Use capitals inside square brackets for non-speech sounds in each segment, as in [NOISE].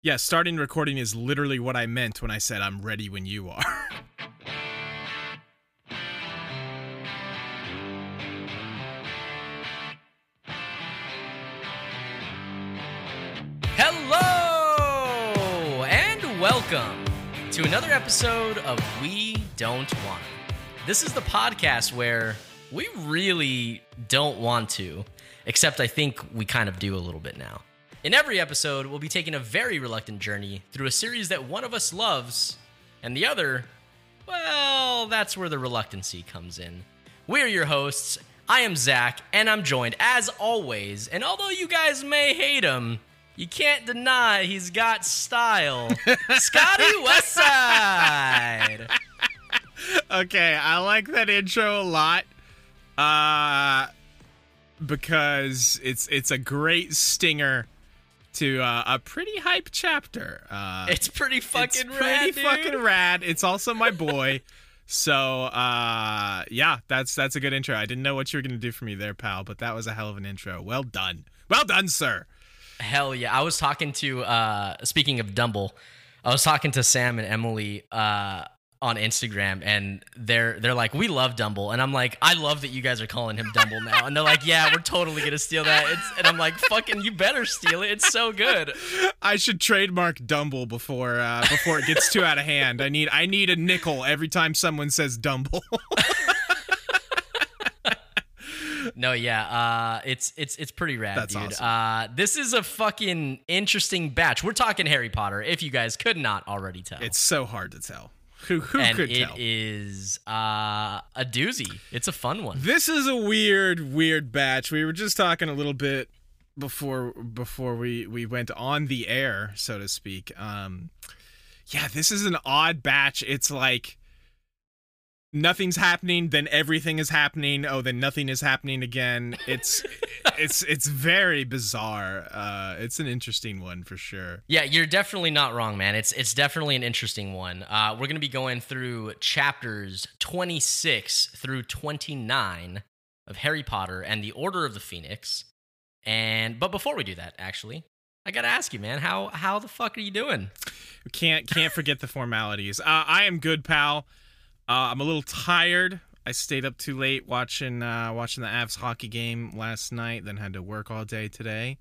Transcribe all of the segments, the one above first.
Yeah, starting recording is literally what I meant when I said I'm ready when you are. [LAUGHS] Hello and welcome to another episode of We Don't Want. This is the podcast where we really don't want to, except I think we kind of do a little bit now. In every episode, we'll be taking a very reluctant journey through a series that one of us loves, and the other, well, that's where the reluctancy comes in. We're your hosts. I am Zach, and I'm joined, as always, and although you guys may hate him, you can't deny he's got style. [LAUGHS] Scotty Westside. okay, I like that intro a lot. Uh because it's it's a great stinger to uh, a pretty hype chapter. Uh It's pretty fucking it's rad, pretty dude. fucking rad. It's also my boy. so uh yeah, that's that's a good intro. I didn't know what you were gonna do for me there, pal, but that was a hell of an intro. Well done. Well done, sir. Hell yeah. I was talking to uh speaking of Dumble, I was talking to Sam and Emily uh on Instagram and they're they're like, We love Dumble and I'm like, I love that you guys are calling him Dumble now. And they're like, Yeah, we're totally gonna steal that. It's, and I'm like, fucking you better steal it. It's so good. I should trademark Dumble before uh, before it gets too out of hand. I need I need a nickel every time someone says Dumble. [LAUGHS] No, yeah, uh, it's it's it's pretty rad, That's dude. awesome. Uh, this is a fucking interesting batch. We're talking Harry Potter, if you guys could not already tell. it's so hard to tell. Who who and could it tell? is uh, a doozy. It's a fun one. This is a weird weird batch. We were just talking a little bit before before we we went on the air, so to speak. Um yeah, this is an odd batch. It's like nothing's happening, then everything is happening. Oh, then nothing is happening again. It's [LAUGHS] it's it's very bizarre. Uh it's an interesting one for sure. Yeah, you're definitely not wrong, man. It's it's definitely an interesting one. Uh, we're gonna be going through chapters 26 through 29 of Harry Potter and the Order of the Phoenix. And but before we do that, actually, I gotta ask you, man, how how the fuck are you doing? Can't can't forget the formalities. Uh, I am good, pal. Uh, I'm a little tired. I stayed up too late watching uh, watching the Avs hockey game last night. Then had to work all day today.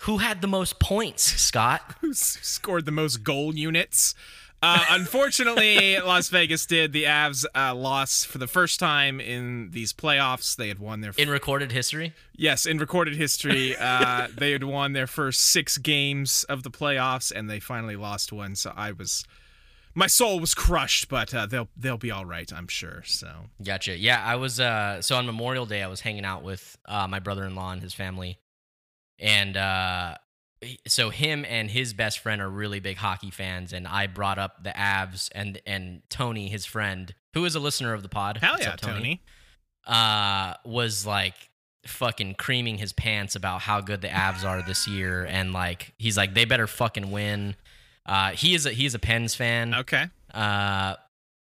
Who had the most points, Scott? [LAUGHS] Who scored the most goal units? Uh, unfortunately, [LAUGHS] Las Vegas did. The Avs uh, lost for the first time in these playoffs. They had won their In recorded history? Yes, in recorded history, uh, they had won their first six games of the playoffs, and they finally lost one. So I was, my soul was crushed, but uh, they'll they'll be all right, I'm sure. So Gotcha. Yeah, I was uh so on Memorial Day I was hanging out with uh my brother-in-law and his family. And uh so him and his best friend are really big hockey fans and I brought up the Avs and and Tony his friend who is a listener of the pod. hell yeah, up, Tony. Uh was like fucking creaming his pants about how good the Avs are this year and like he's like they better fucking win. Uh he is a he's a Pens fan. Okay, Uh,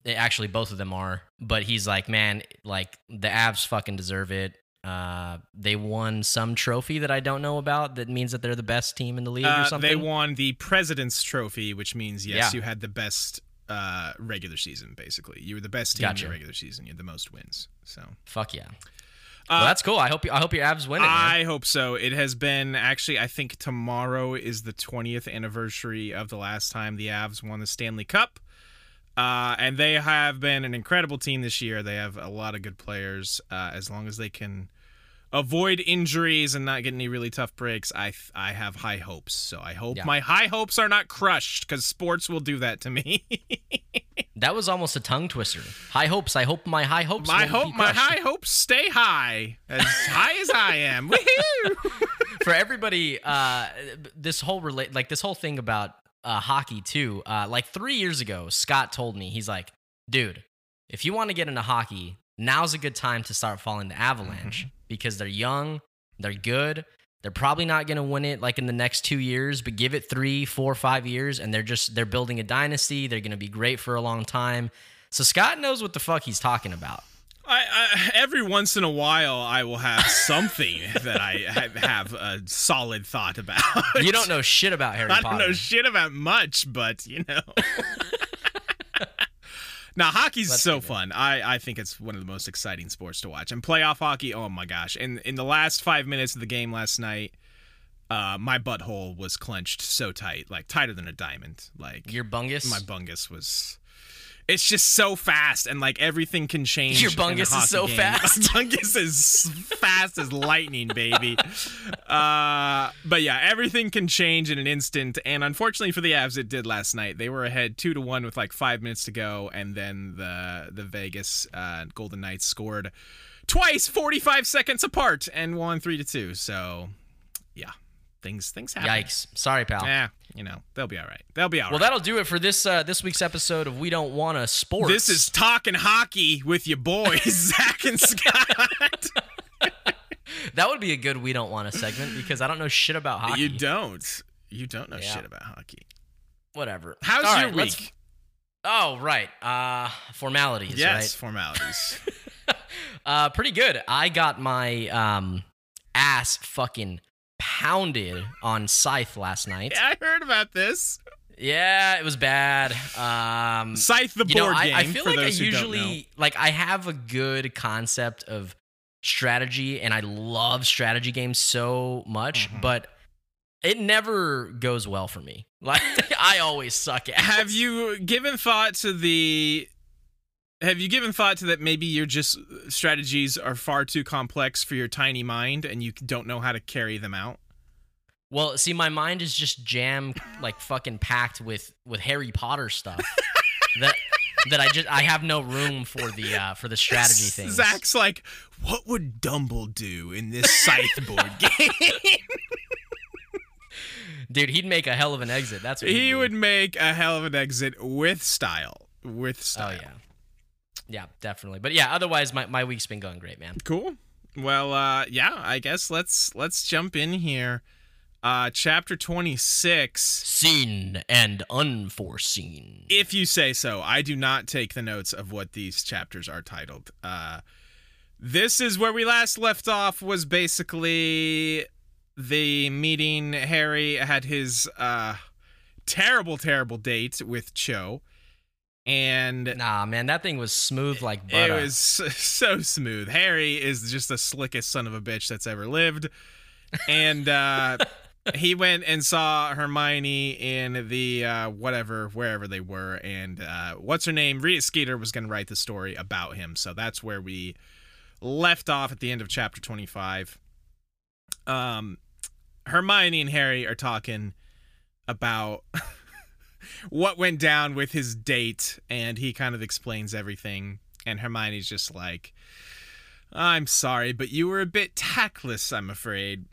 actually, both of them are. But he's like, man, like the Avs fucking deserve it. Uh, they won some trophy that I don't know about. That means that they're the best team in the league or uh, something. they won the President's Trophy, which means yes, Yeah. you had the best uh, regular season. Basically, you were the best team Gotcha. in the regular season. You had the most wins. So Fuck yeah. Uh, well, that's cool. I hope you, I hope your Avs win it. man. I hope so. It has been actually. I think tomorrow is the 20th anniversary of the last time the Avs won the Stanley Cup, uh, and they have been an incredible team this year. They have a lot of good players. Uh, as long as they can avoid injuries and not get any really tough breaks, I I have high hopes. So I hope Yeah. my high hopes are not crushed because sports will do that to me. [LAUGHS] That was almost a tongue twister. High hopes. I hope my high hopes. my hope, my high hopes stay high, as [LAUGHS] high as I am. Woohoo! [LAUGHS] for everybody uh this whole relate like this whole thing about uh hockey too uh like three years ago scott told me he's like dude if you want to get into hockey now's a good time to start following the avalanche because they're young they're good they're probably not going to win it like in the next two years but give it three four five years and they're just they're building a dynasty they're going to be great for a long time so scott knows what the fuck he's talking about I, I every once in a while I will have something [LAUGHS] that I ha- have a solid thought about. You don't know shit about Harry I [LAUGHS] Potter. I don't know shit about much, but you know. [LAUGHS] now hockey's Let's so fun. I I think it's one of the most exciting sports to watch. And playoff hockey, oh my gosh! In in the last five minutes of the game last night, uh, my butthole was clenched so tight, like tighter than a diamond. Like Your bungus. my bungus was. It's just so fast, and like everything can change. Your bungus is so game. [LAUGHS] fast. Bungus is fast as lightning, baby. Uh, but yeah, everything can change in an instant, and unfortunately for the Avs, it did last night. They were ahead two to one with like five minutes to go, and then the the Vegas uh, Golden Knights scored twice, forty five seconds apart, and won three to two. So yeah, things things happen. Yikes! Sorry, pal. Yeah, you know they'll be all right. They'll be all Well, right. that'll do it for this uh, this week's episode of We Don't Want to Sports. This is talking hockey with your boys, [LAUGHS] Zach and Scott. [LAUGHS] that would be a good We Don't Want to segment because I don't know shit about hockey. you don't. You don't know Yeah. shit about hockey. Whatever. How's All your right, week? Oh, right. Uh, formalities. Yes, formalities. [LAUGHS] Uh, pretty good. I got my um ass fucking pounded on Scythe last night. yeah, I heard about this. Yeah, it was bad. Um, Scythe the you know, board I, game. I feel like I usually like I have a good concept of strategy, and I love strategy games so much, Mhm. but it never goes well for me. Like [LAUGHS] I always suck at. Have you given thought to the? Have you given thought to that? Maybe your just strategies are far too complex for your tiny mind, and you don't know how to carry them out. Well, see, my mind is just jam like fucking packed with with Harry Potter stuff [LAUGHS] that that I just I have no room for the uh for the strategy things. Zach's like, what would Dumble do in this Scythe board [LAUGHS] game? Dude, he'd make a hell of an exit. That's what he would make a hell of an exit with style. With style. Oh style. yeah, yeah, definitely. But yeah, otherwise, my, my week's been going great, man. Cool. Well, uh, yeah, I guess let's let's jump in here. Uh, chapter twenty six. Seen and unforeseen. If you say so, I do not take the notes of what these chapters are titled. Uh, this is where we last left off. Was basically the meeting. Harry had his uh, terrible, terrible date with Cho, and Nah, man, that thing was smooth like butter. It was [LAUGHS] so smooth. Harry is just the slickest son of a bitch that's ever lived. And uh, [LAUGHS] he went and saw Hermione in the uh, whatever, wherever they were. And uh, what's her name? Rita Skeeter was going to write the story about him. So that's where we left off at the end of chapter 25. Um, Hermione and Harry are talking about [LAUGHS] what went down with his date and he kind of explains everything and Hermione's just like I'm sorry but you were a bit tactless I'm afraid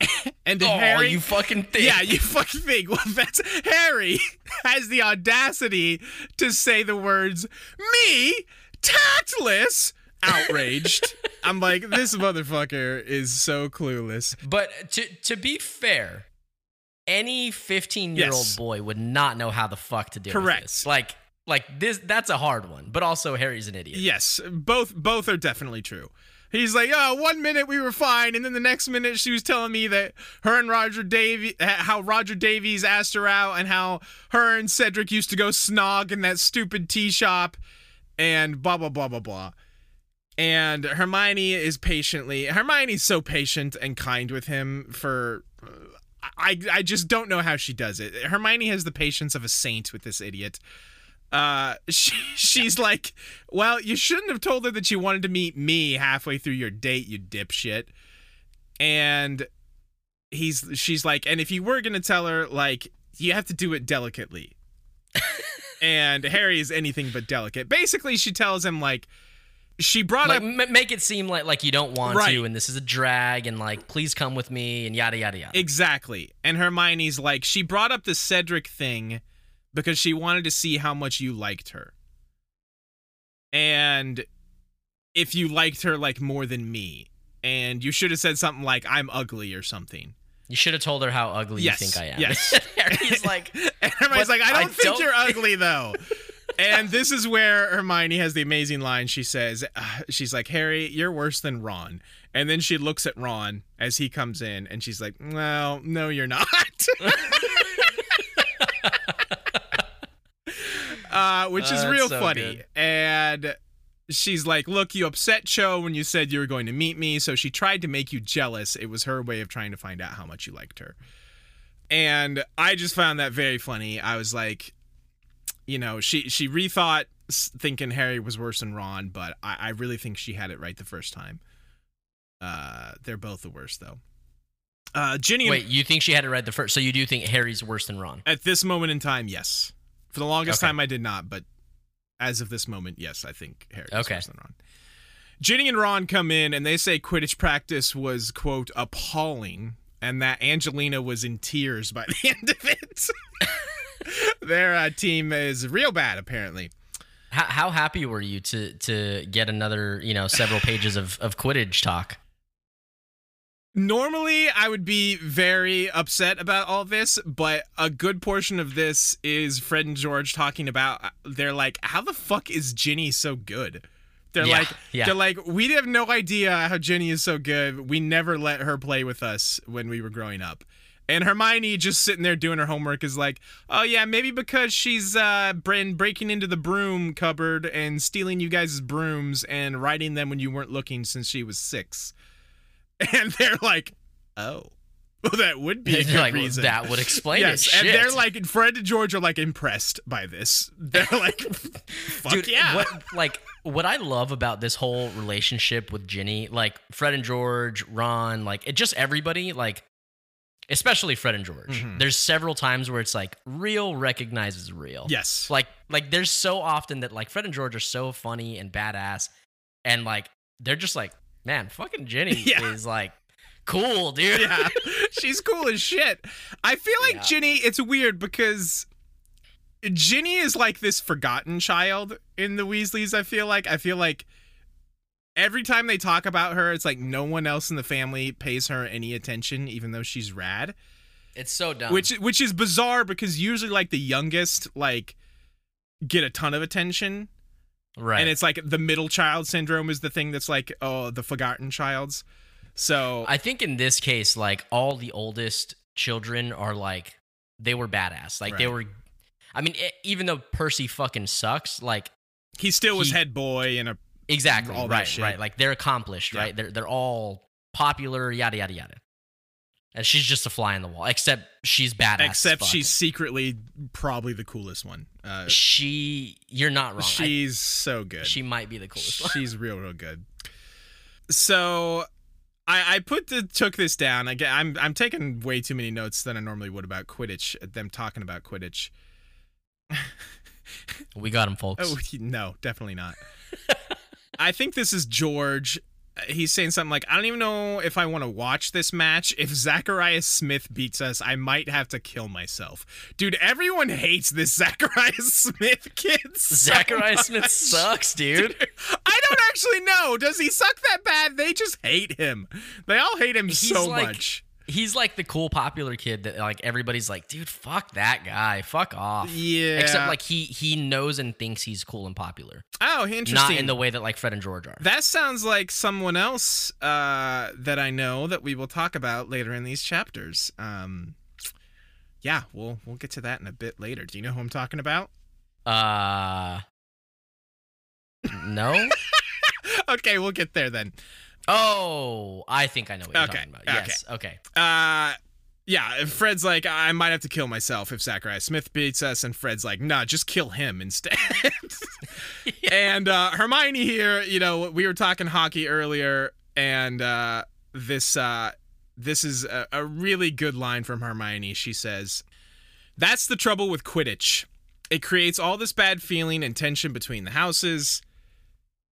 [LAUGHS] and oh, Harry you fucking think? yeah, you fucking think. [LAUGHS] Well, that's Harry [LAUGHS] has the audacity to say the words "me tactless." Outraged. I'm like, this motherfucker is so clueless. But to to be fair, any 15 year old Yes. boy would not know how the fuck to deal Correct. this. Like like this that's a hard one. But also Harry's an idiot. Yes, both both are definitely true. He's like, oh, one minute we were fine, and then the next minute she was telling me that her and Roger Davy, how Roger Davies asked her out, and how her and Cedric used to go snog in that stupid tea shop, and blah blah blah blah blah. And Hermione is patiently. Hermione's so patient and kind with him for. Uh, I I just don't know how she does it. Hermione has the patience of a saint with this idiot. Uh [LAUGHS] she, she's like well you shouldn't have told her that you wanted to meet me halfway through your date you dipshit. And he's she's like and if you were gonna tell her like you have to do it delicately. [LAUGHS] And harry is anything but delicate. Basically she tells him like she brought Like up m- make it seem like like you don't want Right. to and this is a drag and like please come with me and yada yada yada. Exactly. And Hermione's like, she brought up the Cedric thing because she wanted to see how much you liked her. And if you liked her like more than me. And you should have said something like, I'm ugly or something. you should have told her how ugly Yes, you think I am. yes. [LAUGHS] Harry's like [LAUGHS] And Hermione's like, I don't I think don't you're ugly though. [LAUGHS] and this is where Hermione has the amazing line. She says, uh, "She's like Harry, you're worse than Ron." And then she looks at Ron as he comes in, and she's like, "Well, no, you're not." [LAUGHS] uh, which is Uh, real so funny. good. And she's like, "Look, you upset Cho when you said you were going to meet me, so she tried to make you jealous. It was her way of trying to find out how much you liked her." And I just found that very funny. I was like, you know, she she rethought thinking Harry was worse than Ron, but I, I really think she had it right the first time. Uh, they're both the worst though. Uh, Ginny, and- Wait, you think she had it right the first? So you do think Harry's worse than Ron? at this moment in time, yes. For the longest Okay. time, I did not, but as of this moment, yes, I think Harry is Okay. worse than Ron. Ginny and Ron come in and they say Quidditch practice was quote appalling, and that Angelina was in tears by [LAUGHS] the end of it. [LAUGHS] Their uh, team is real bad, apparently. How, how happy were you to to get another you know several pages of of Quidditch talk? Normally, I would be very upset about all this, but a good portion of this is Fred and George talking about. They're like, "How the fuck is Ginny so good?" They're Yeah, like, yeah. "They're like, we have no idea how Ginny is so good. We never let her play with us when we were growing up." And Hermione just sitting there doing her homework is like, "Oh yeah, maybe because she's uh, been breaking into the broom cupboard and stealing you guys' brooms and riding them when you weren't looking since she was six. [LAUGHS] And they're like, oh, well, that would be a good like, reason. that would explain yes, it. and they're like, Fred and George are like impressed by this. They're [LAUGHS] like, fuck Dude, yeah. What like what I love about this whole relationship with Ginny, like Fred and George, Ron, like it just everybody, like especially Fred and George. Mhm. There's several times where it's like real recognizes real. Yes. Like like there's so often that like Fred and George are so funny and badass, and like they're just like, man, fucking Ginny [LAUGHS] Yeah. is like cool, dude. yeah, [LAUGHS] she's cool as shit. I feel like Yeah. Ginny. It's weird because Ginny is like this forgotten child in the Weasleys. I feel like. I feel like every time they talk about her, it's like no one else in the family pays her any attention, even though she's rad. It's so dumb. Which which is bizarre because usually like the youngest like get a ton of attention, right. and it's like the middle child syndrome is the thing that's like oh the forgotten childs. So I think in this case, like all the oldest children are like they were badass. Like they were. I mean, even though Percy fucking sucks, like he still was he- head boy and a exactly All right, right. Like they're accomplished, Yeah. right? They're they're all popular, yada yada yada. And she's just a fly in the wall, except she's badass. except she's secretly probably the coolest one. Uh, she. You're not wrong. I- she's so good. she might be the coolest one. She's real, real good. So, I, I put the took this down. Again, I'm I'm taking way too many notes than I normally would about Quidditch. Them talking about Quidditch. [LAUGHS] We got him, folks. Oh [LAUGHS] no, definitely not. [LAUGHS] I think this is George. Uh, he's saying something like, "I don't even know if I want to watch this match. If Zacharias Smith beats us, I might have to kill myself." Dude, everyone hates this [LAUGHS] Zacharias Smith kid. so Zachariah Smith sucks, dude. I don't actually know. Does he suck that bad? They just hate him. They all hate him He's so like- much. He's like the cool, popular kid that like everybody's like, dude, fuck that guy, fuck off. Yeah. Except like he he knows and thinks he's cool and popular, oh, interesting. not in the way that like Fred and George are. That sounds like someone else uh, that I know that we will talk about later in these chapters. Um, yeah, we'll we'll get to that in a bit later. Do you know who I'm talking about? Uh, no. [LAUGHS] okay, we'll get there then. Oh, I think I know what you're Okay, talking about. Yes. Okay. Uh, yeah, Fred's like, I might have to kill myself if Zachariah Smith beats us, and Fred's like, nah, just kill him instead. [LAUGHS] And uh, Hermione here, you know, we were talking hockey earlier, and uh, this uh, this is a, a really good line from Hermione. She says, "That's the trouble with Quidditch. It creates all this bad feeling and tension between the houses.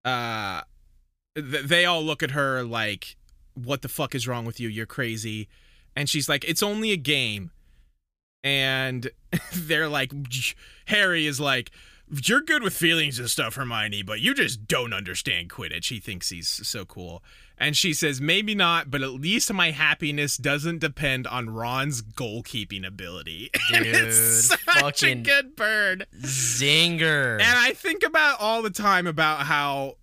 Uh, th- they all look at her like, "What the fuck is wrong with you? You're crazy." And she's like, "It's only a game." And [LAUGHS] they're like, Harry is like, You're good with feelings and stuff, Hermione, but you just don't understand Quidditch. He thinks he's so cool. And she says, maybe not, but at least my happiness doesn't depend on Ron's goalkeeping ability. [LAUGHS] Dude, it's such fucking a good bird. Zinger. And I think about all the time about how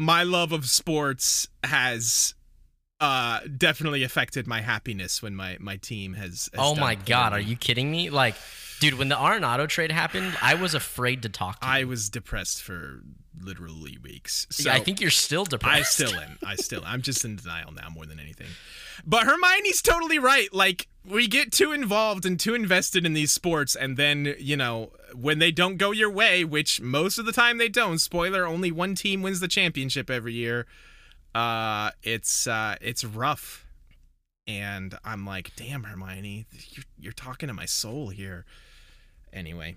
my love of sports has uh definitely affected my happiness when my my team has, has oh my god, are you kidding me? Like, dude, when the Arenado trade happened, I was afraid to talk to you. I was depressed for literally weeks. So I think you're still depressed. I still am. I still. [LAUGHS] I'm just in denial now more than anything. But Hermione's totally right. Like we get too involved and too invested in these sports, and then you know when they don't go your way, which most of the time they don't. Spoiler: only one team wins the championship every year. Uh, it's uh, it's rough. And I'm like, damn, Hermione, you're, you're talking to my soul here. Anyway,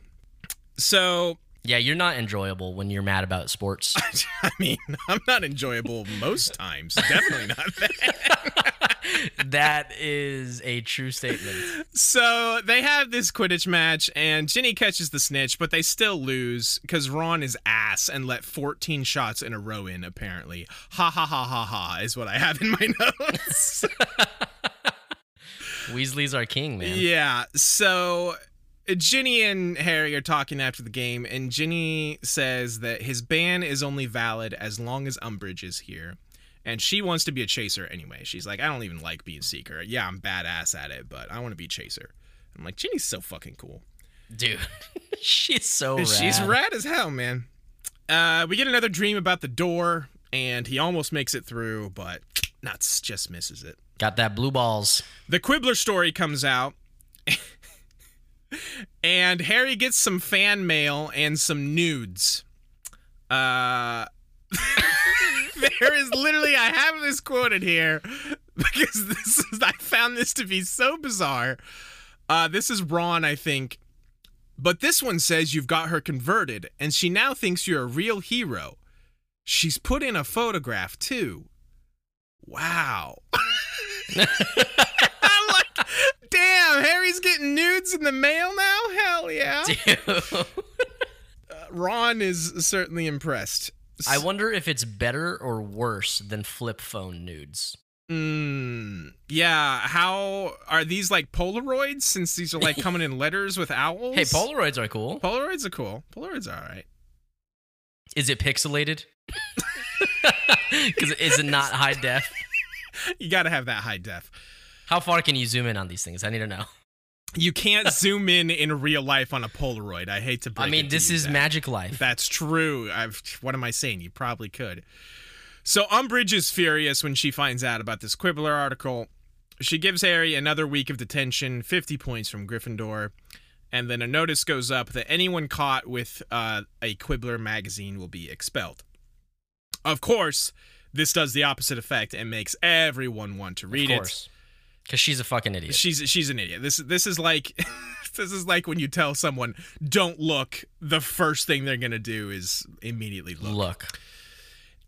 so Yeah, you're not enjoyable when you're mad about sports. [LAUGHS] I mean, I'm not enjoyable most times. Definitely not that. [LAUGHS] that is a true statement. So they have this Quidditch match, and Ginny catches the snitch, but they still lose because Ron is ass and let 14 shots in a row in, apparently. Ha ha ha ha ha is what I have in my [LAUGHS] notes. Weasley's our king, man. yeah, so Ginny and Harry are talking after the game, and Ginny says that his ban is only valid as long as Umbridge is here. And she wants to be a chaser anyway. She's like, I don't even like being seeker. Yeah, I'm badass at it, but I want to be chaser. I'm like, Ginny's so fucking cool. Dude, [LAUGHS] she's so rad. She's rad as hell, man. Uh, we get another dream about the door, and he almost makes it through, but nuts just misses it. Got that blue balls. The Quibbler story comes out, [LAUGHS] and Harry gets some fan mail and some nudes. Uh, [LAUGHS] there is literally, I have this quoted here [LAUGHS] because this is, I found this to be so bizarre. Uh, this is Ron, I think. But this one says you've got her converted, and she now thinks you're a real hero. She's put in a photograph, too. Wow. [LAUGHS] Damn, Harry's getting nudes in the mail now? Hell yeah. Dude. [LAUGHS] Ron is certainly impressed. I wonder if it's better or worse than flip phone nudes. Mm, yeah. How are these like Polaroids? Since these are like coming in letters with owls. Hey, Polaroids are cool. Polaroids are cool. Polaroids are all right. Is it pixelated? [LAUGHS] Because is it not high def? [LAUGHS] You got to have that high def. How far can you zoom in on these things? I need to know. You can't [LAUGHS] zoom in in real life on a Polaroid. I hate to break I mean, this is Zach. magic life. That's true. I've what am I saying? You probably could. So Umbridge is furious when she finds out about this Quibbler article. She gives Harry another week of detention, 50 points from Gryffindor, and then a notice goes up that anyone caught with uh, a Quibbler magazine will be expelled. Of course, this does the opposite effect and makes everyone want to read of it. Because she's a fucking idiot. She's she's an idiot. This this is like [LAUGHS] this is like when you tell someone don't look. The first thing they're gonna do is immediately look. Look.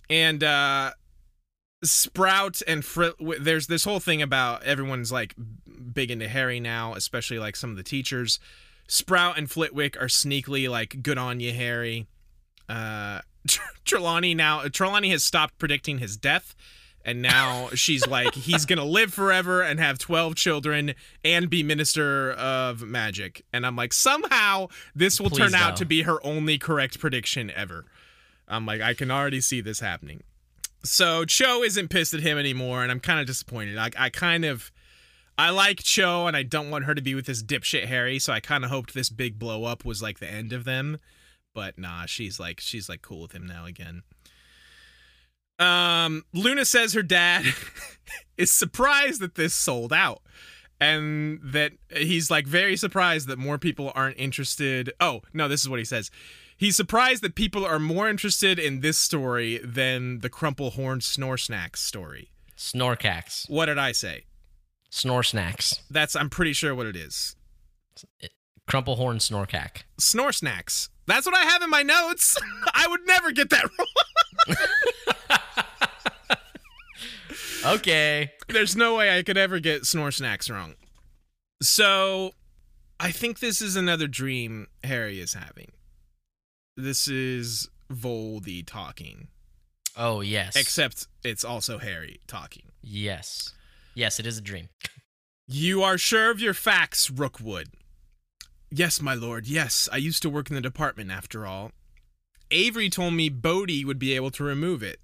And uh, Sprout and Fri- there's this whole thing about everyone's like big into Harry now, especially like some of the teachers. Sprout and Flitwick are sneakily like good on you, Harry. Uh, [LAUGHS] Trelawney now Trelawney has stopped predicting his death. And now she's like, he's gonna live forever and have twelve children and be minister of magic. And I'm like, somehow this will Please turn out to be her only correct prediction ever. I'm like, I can already see this happening. So Cho isn't pissed at him anymore, and I'm kind of disappointed. I, I kind of, I like Cho, and I don't want her to be with this dipshit Harry. So I kind of hoped this big blow up was like the end of them, but nah, she's like, she's like cool with him now again. Um, Luna says her dad [LAUGHS] is surprised that this sold out. And that he's like very surprised that more people aren't interested. Oh, no, this is what he says. He's surprised that people are more interested in this story than the Crumple Horn Snore Snacks story. Snorkax. What did I say? Snore snacks. That's I'm pretty sure what it is. Crumplehorn snorkack. Snore Snacks. That's what I have in my notes. [LAUGHS] I would never get that wrong. [LAUGHS] Okay. There's no way I could ever get Snore Snacks wrong. So, I think this is another dream Harry is having. this is Voldy talking. Oh yes. Except it's also Harry talking. yes, yes, it is a dream. You are sure of your facts, Rookwood. Yes, my lord, yes. I used to work in the department after all. Avery told me Bodhi would be able to remove it.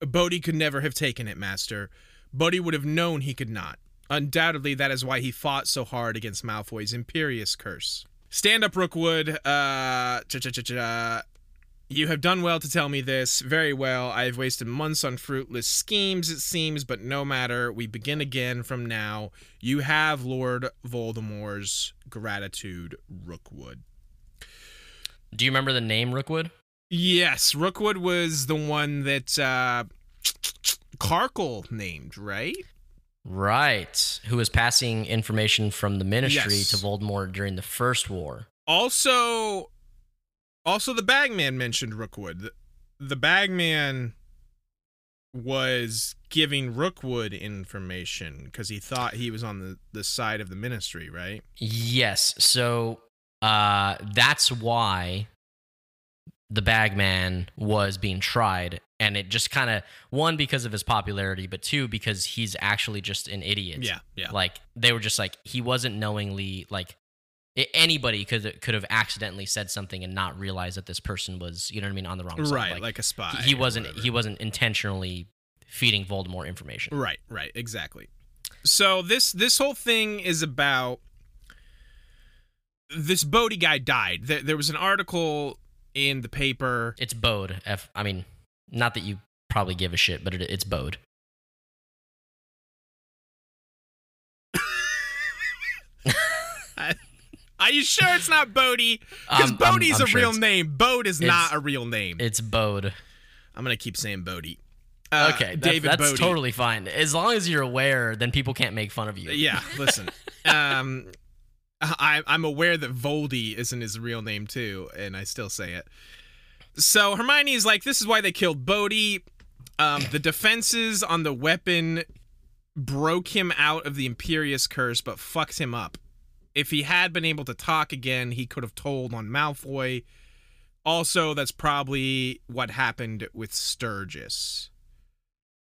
Bodhi could never have taken it, master. Bodhi would have known he could not. Undoubtedly, that is why he fought so hard against Malfoy's Imperius curse. Stand up, Rookwood. Uh, cha-cha-cha-cha. You have done well to tell me this. Very well. I have wasted months on fruitless schemes, it seems, but no matter. We begin again from now. You have Lord Voldemort's gratitude, Rookwood. Do you remember the name Rookwood? Yes, Rookwood was the one that uh, Karkle named, right? Right. Who was passing information from the Ministry Yes. to Voldemort during the First War? Also, also the Bagman mentioned Rookwood. The, the Bagman was giving Rookwood information because he thought he was on the, the side of the Ministry, right? Yes. So uh, that's why the Bagman was being tried. And it just kind of, one, because of his popularity, but two, because he's actually just an idiot. Yeah, yeah. Like, they were just like, he wasn't knowingly, like, anybody could could have accidentally said something and not realize that this person was, you know what I mean, on the wrong side. right, like, a spy. he, he wasn't he wasn't intentionally feeding Voldemort information. Right, right, exactly. So this this whole thing is about this Bodhi guy died. There, there was an article in the paper. It's Bode. F. I mean, not that you probably give a shit, but it, it's Bode. Are you sure it's not Bodhi? Because I'm- I'm a sure real name. Bode is not a real name. It's Bode. I'm gonna keep saying Bodhi. Uh, Okay, that- David that's totally fine. As long as you're aware, then people can't make fun of you. Yeah, [LAUGHS] listen. um, I, I'm aware that Voldy isn't his real name too, and I still say it. So Hermione is like, this is why they killed Bodhi. Um, the defenses on the weapon broke him out of the Imperius curse, but fucked him up. If he had been able to talk again, he could have told on Malfoy. Also, that's probably what happened with Sturgis.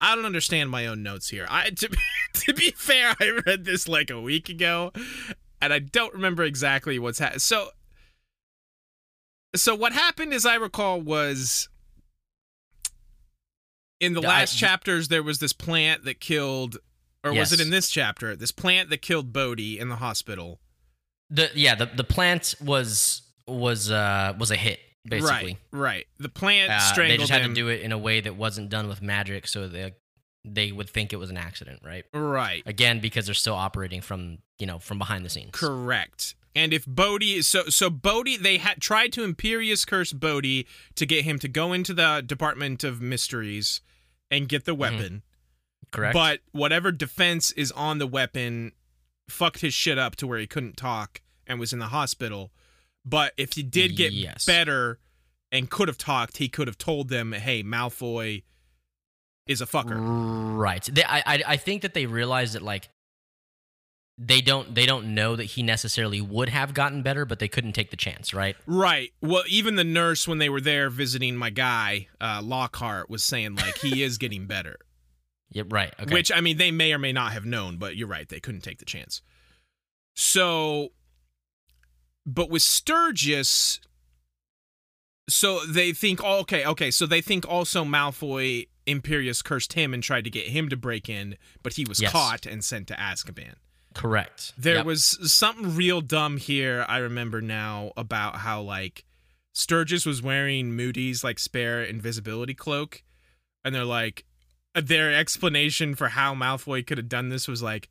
I don't understand my own notes here. I to, [LAUGHS] to be fair, I read this like a week ago, and I don't remember exactly what's happened. So, so what happened, as I recall, was in the I- last chapters there was this plant that killed, or was it in this chapter? This plant that killed Bodhi in the hospital. The yeah the the plant was was uh was a hit basically. Right, right. The plant Uh, strangled they just had him. to do it in a way that wasn't done with magic, so they they would think it was an accident, right? right. Again, because they're still operating from you know from behind the scenes. Correct. And if Bodhi, so so Bodhi, they had tried to Imperius curse Bodhi to get him to go into the Department of Mysteries and get the weapon. Correct. But whatever defense is on the weapon fucked his shit up to where he couldn't talk and was in the hospital. But if he did get Yes. better and could have talked, he could have told them, "Hey, Malfoy is a fucker." Right. They, I, I I think that they realized that like they don't they don't know that he necessarily would have gotten better, but they couldn't take the chance, right? Right. Well, even the nurse when they were there visiting my guy, uh, Lockhart, was saying like he is getting better. Yep. Right. Okay. Which I mean, they may or may not have known, but you're right, they couldn't take the chance. So, but with Sturgis, so they think, oh, okay, okay, so they think also Malfoy Imperius cursed him and tried to get him to break in, but he was Yes. caught and sent to Azkaban. correct. There Yep. was something real dumb here. I remember now about how like Sturgis was wearing Moody's like spare invisibility cloak, and they're like, their explanation for how Malfoy could have done this was like,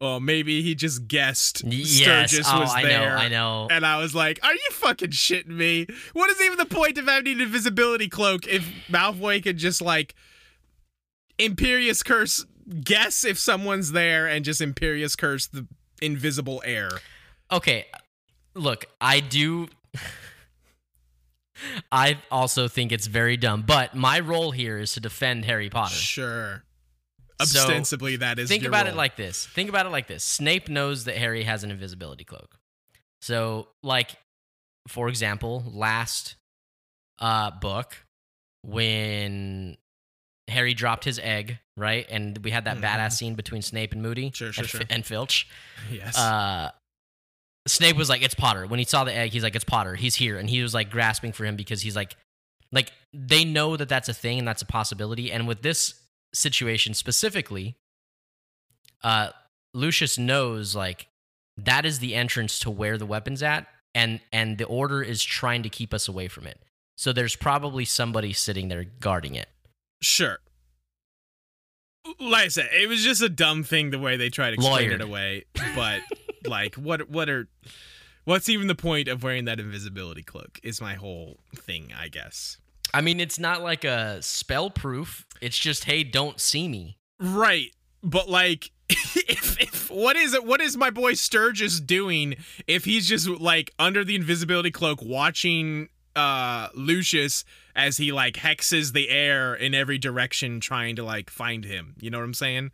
well, maybe he just guessed yes. Sturgis oh, was I there. know. I know. And I was like, "Are you fucking shitting me? What is even the point of having an invisibility cloak if Malfoy could just like Imperius curse guess if someone's there and just Imperius curse the invisible air?" Okay, look, I do. I also think it's very dumb, but my role here is to defend Harry Potter. Sure. So, Ostensibly, that is. Think about it like this. Think about it like this. Snape knows that Harry has an invisibility cloak. So, like, for example, last uh, book when Harry dropped his egg, right? And we had that Mhm. badass scene between Snape and Moody Sure, sure, and, sure. And Filch. Yes. Uh, Snape was like, "It's Potter." When he saw the egg, he's like, "It's Potter. He's here," and he was like grasping for him because he's like, like they know that that's a thing and that's a possibility. And with this situation specifically, uh, Lucius knows like that is the entrance to where the weapon's at, and and the Order is trying to keep us away from it. So there's probably somebody sitting there guarding it. Sure. Like I said, it was just a dumb thing the way they tried to explain it away. But [LAUGHS] like, what what are what's even the point of wearing that invisibility cloak? Is my whole thing, I guess. I mean, it's not like a spell proof. It's just, hey, don't see me. Right, but like, [LAUGHS] if, if what is it? What is my boy Sturgis doing if he's just like under the invisibility cloak watching uh Lucius as he like hexes the air in every direction trying to like find him? You know what I'm saying?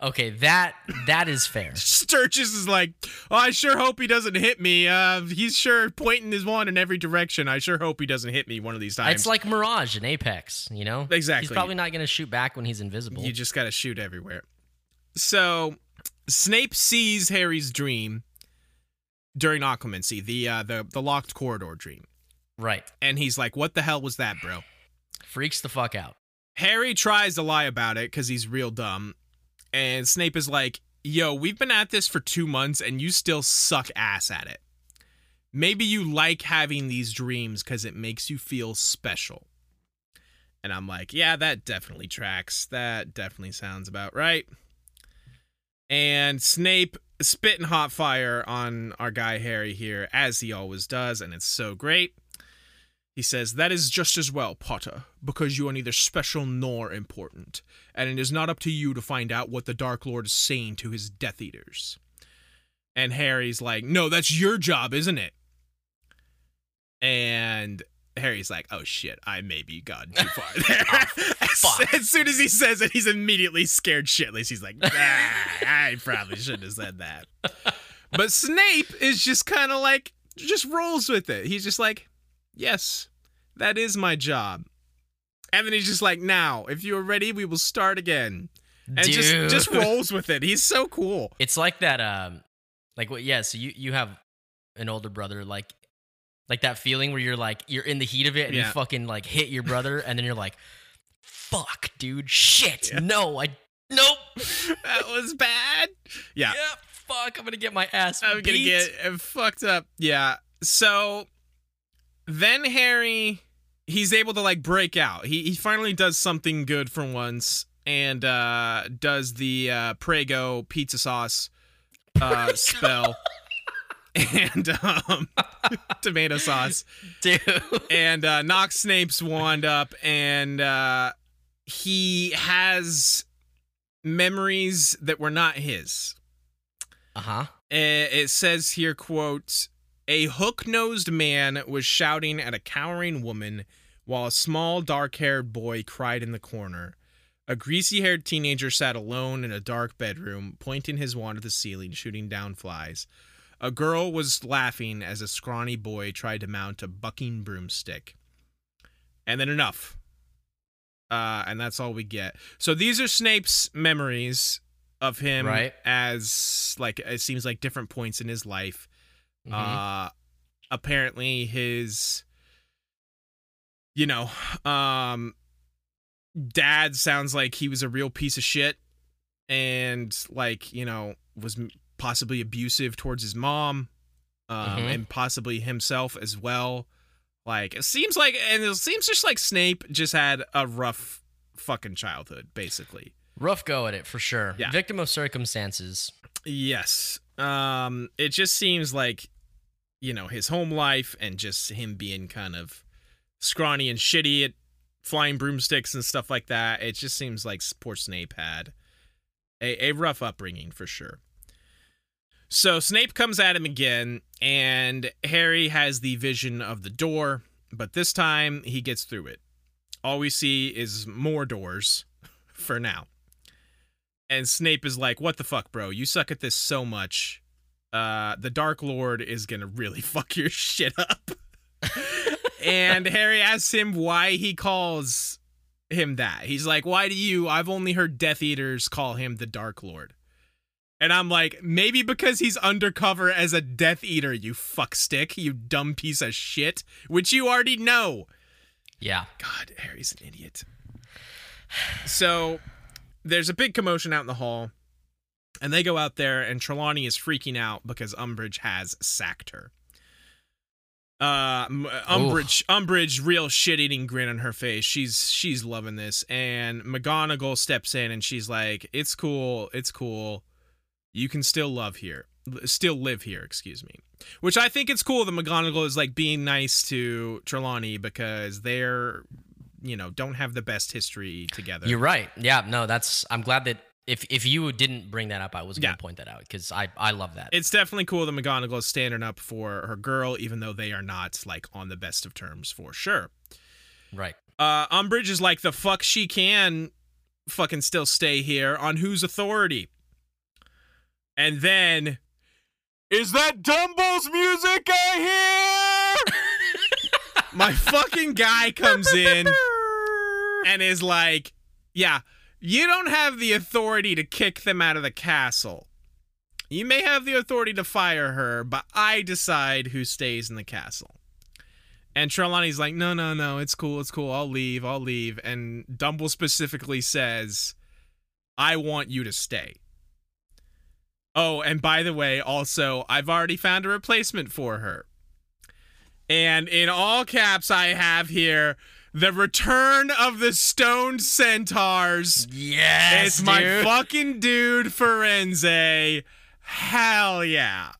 Okay, that that is fair. [LAUGHS] Sturgis is like, oh, I sure hope he doesn't hit me. Uh, he's sure pointing his wand in every direction. I sure hope he doesn't hit me one of these times. It's like Mirage in Apex, you know? Exactly. He's probably not going to shoot back when he's invisible. you just got to shoot everywhere. So Snape sees Harry's dream during occlumency, the uh, the the locked corridor dream, right. and he's like, "What the hell was that, bro?" Freaks the fuck out. Harry tries to lie about it because he's real dumb, and Snape is like, "Yo, we've been at this for two months, and you still suck ass at it. Maybe you like having these dreams because it makes you feel special." And I'm like, "Yeah, that definitely tracks. That definitely sounds about right." And Snape spitting hot fire on our guy Harry here, as he always does, and it's so great. He says, That is just as well, Potter, because you are neither special nor important, and it is not up to you to find out what the Dark Lord is saying to his Death Eaters. And Harry's like, No, that's your job, isn't it? And Harry's like, Oh shit, I may be gone too far [LAUGHS] there. as, fuck. as soon as he says it, he's immediately scared shitless. He's like, ah, I probably shouldn't have said that. [LAUGHS] But Snape is just kind of like, just rolls with it. He's just like, Yes, that is my job. And then he's just like, now, if you are ready, we will start again. And Dude. just just [LAUGHS] rolls with it. He's so cool. It's like that um like what yeah, so you you have an older brother like like that feeling where you're like you're in the heat of it and you fucking like hit your brother and then you're like fuck dude shit Yeah. no I nope [LAUGHS] That was bad. Yeah. yeah fuck I'm going to get my ass I'm gonna get uh, fucked up. Yeah. So then Harry, he's able to like break out. He he finally does something good for once, and uh does the uh Prego pizza sauce uh spell [LAUGHS] and um [LAUGHS] tomato sauce dude and uh knocks Snape's wand up and uh he has memories that were not his. uh-huh Uh, it says here quote a hook-nosed man was shouting at a cowering woman while a small dark-haired boy cried in the corner. A greasy-haired teenager sat alone in a dark bedroom pointing his wand at the ceiling shooting down flies. A girl was laughing as a scrawny boy tried to mount a bucking broomstick. And then enough. Uh, and that's all we get. So these are snape's memories of him Right. as like it seems like different points in his life Mhm. uh apparently his you know um dad sounds like he was a real piece of shit and like you know was possibly abusive towards his mom um Mhm. and possibly himself as well like it seems like and it seems just like snape just had a rough fucking childhood basically rough go at it for sure Yeah. victim of circumstances Yes. Um it just seems like you know, his home life and just him being kind of scrawny and shitty at flying broomsticks and stuff like that. It just seems like poor Snape had a, a rough upbringing for sure. So Snape comes at him again, and Harry has the vision of the door, but this time he gets through it. All we see is more doors [LAUGHS] for now. And Snape is like, "What the fuck, bro? You suck at this so much. Uh, the Dark Lord is gonna really [LAUGHS] fuck your shit up." [LAUGHS] and Harry asks him why he calls him that. He's like, "Why do you? I've only heard Death Eaters call him the Dark Lord." And I'm like, maybe because he's undercover as a Death Eater, you fuckstick, you dumb piece of shit, which you already know. Yeah. God, Harry's an idiot. So there's a big commotion out in the hall, and they go out there, and Trelawney is freaking out because Umbridge has sacked her. Uh, M- Umbridge, Umbridge, real shit-eating grin on her face. She's she's loving this, and McGonagall steps in, and she's like, "It's cool, it's cool. You can still love here, still live here." Excuse me. Which I think it's cool that McGonagall is like being nice to Trelawney because they're, you know, don't have the best history together. You're right. Yeah, no, that's I'm glad that if if you didn't bring that up, I was going Yeah. to point that out because I I love that. it's definitely cool that McGonagall is standing up for her girl, even though they are not like on the best of terms for sure. right. Uh, Umbridge is like the fuck she can fucking still stay here on whose authority. And then is that Dumble's music I hear? [LAUGHS] My fucking guy comes in [LAUGHS] and is like, "Yeah, you don't have the authority to kick them out of the castle. You may have the authority to fire her, but I decide who stays in the castle." And Trelawney's like, no, no, no, it's cool, it's cool. I'll leave, I'll leave. And Dumble specifically says, I want you to stay. Oh, and by the way, also, I've already found a replacement for her. And in all caps, I have here the return of the stoned centaurs. Yes, it's my dude. fucking dude, Firenze. Hell yeah.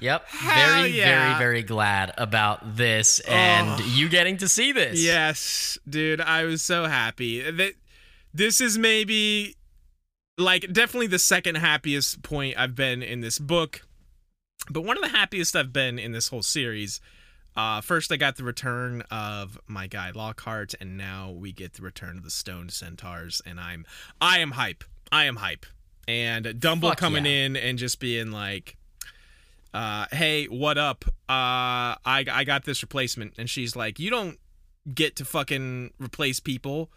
Yep. Hell very, yeah. very, very glad about this and Oh. you getting to see this. Yes, dude, I was so happy. That this is maybe like definitely the second happiest point I've been in this book. But one of the happiest I've been in this whole series. Uh, first, I got the return of my guy Lockhart, and now we get the return of the Stoned Centaurs, and I'm I am hype. I am hype. And Dumble Fuck coming yeah. in and just being like, uh, "Hey, what up? Uh, I I got this replacement," and she's like, "You don't get to fucking replace people."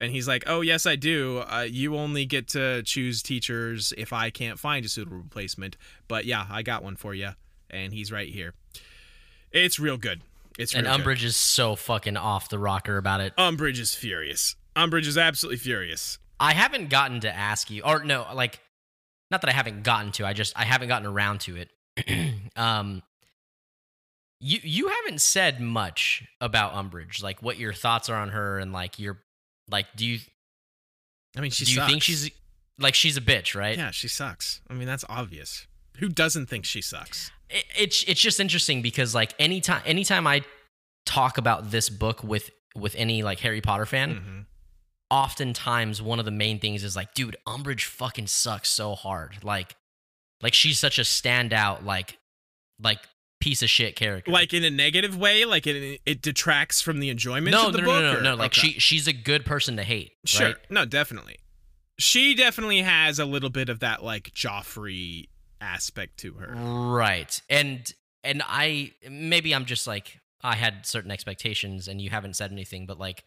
And he's like, "Oh yes, I do. Uh, you only get to choose teachers if I can't find a suitable replacement. But yeah, I got one for you, and he's right here. It's real good. It's And real good. Umbridge is so fucking off the rocker about it. Umbridge is furious. Umbridge is absolutely furious. I haven't gotten to ask you, or no, like, not that I haven't gotten to. I just I haven't gotten around to it. [CLEARS THROAT] um, you you haven't said much about Umbridge, like what your thoughts are on her, and like your like, do you I mean, she do you think she's like she's a bitch, right? Yeah, she sucks. I mean, that's obvious. Who doesn't think she sucks? it, it's it's just interesting because like anytime anytime I talk about this book with with any like Harry Potter fan, Mhm. oftentimes one of the main things is like, dude, Umbridge fucking sucks so hard. Like, like she's such a standout, like, like piece of shit character. Like in a negative way, like it it detracts from the enjoyment no, of the no, book. no, no, or- no. Like okay. she she's a good person to hate. Sure. Right? No, definitely. She definitely has a little bit of that like Joffrey aspect to her. Right. And and I maybe I'm just like I had certain expectations and you haven't said anything, but like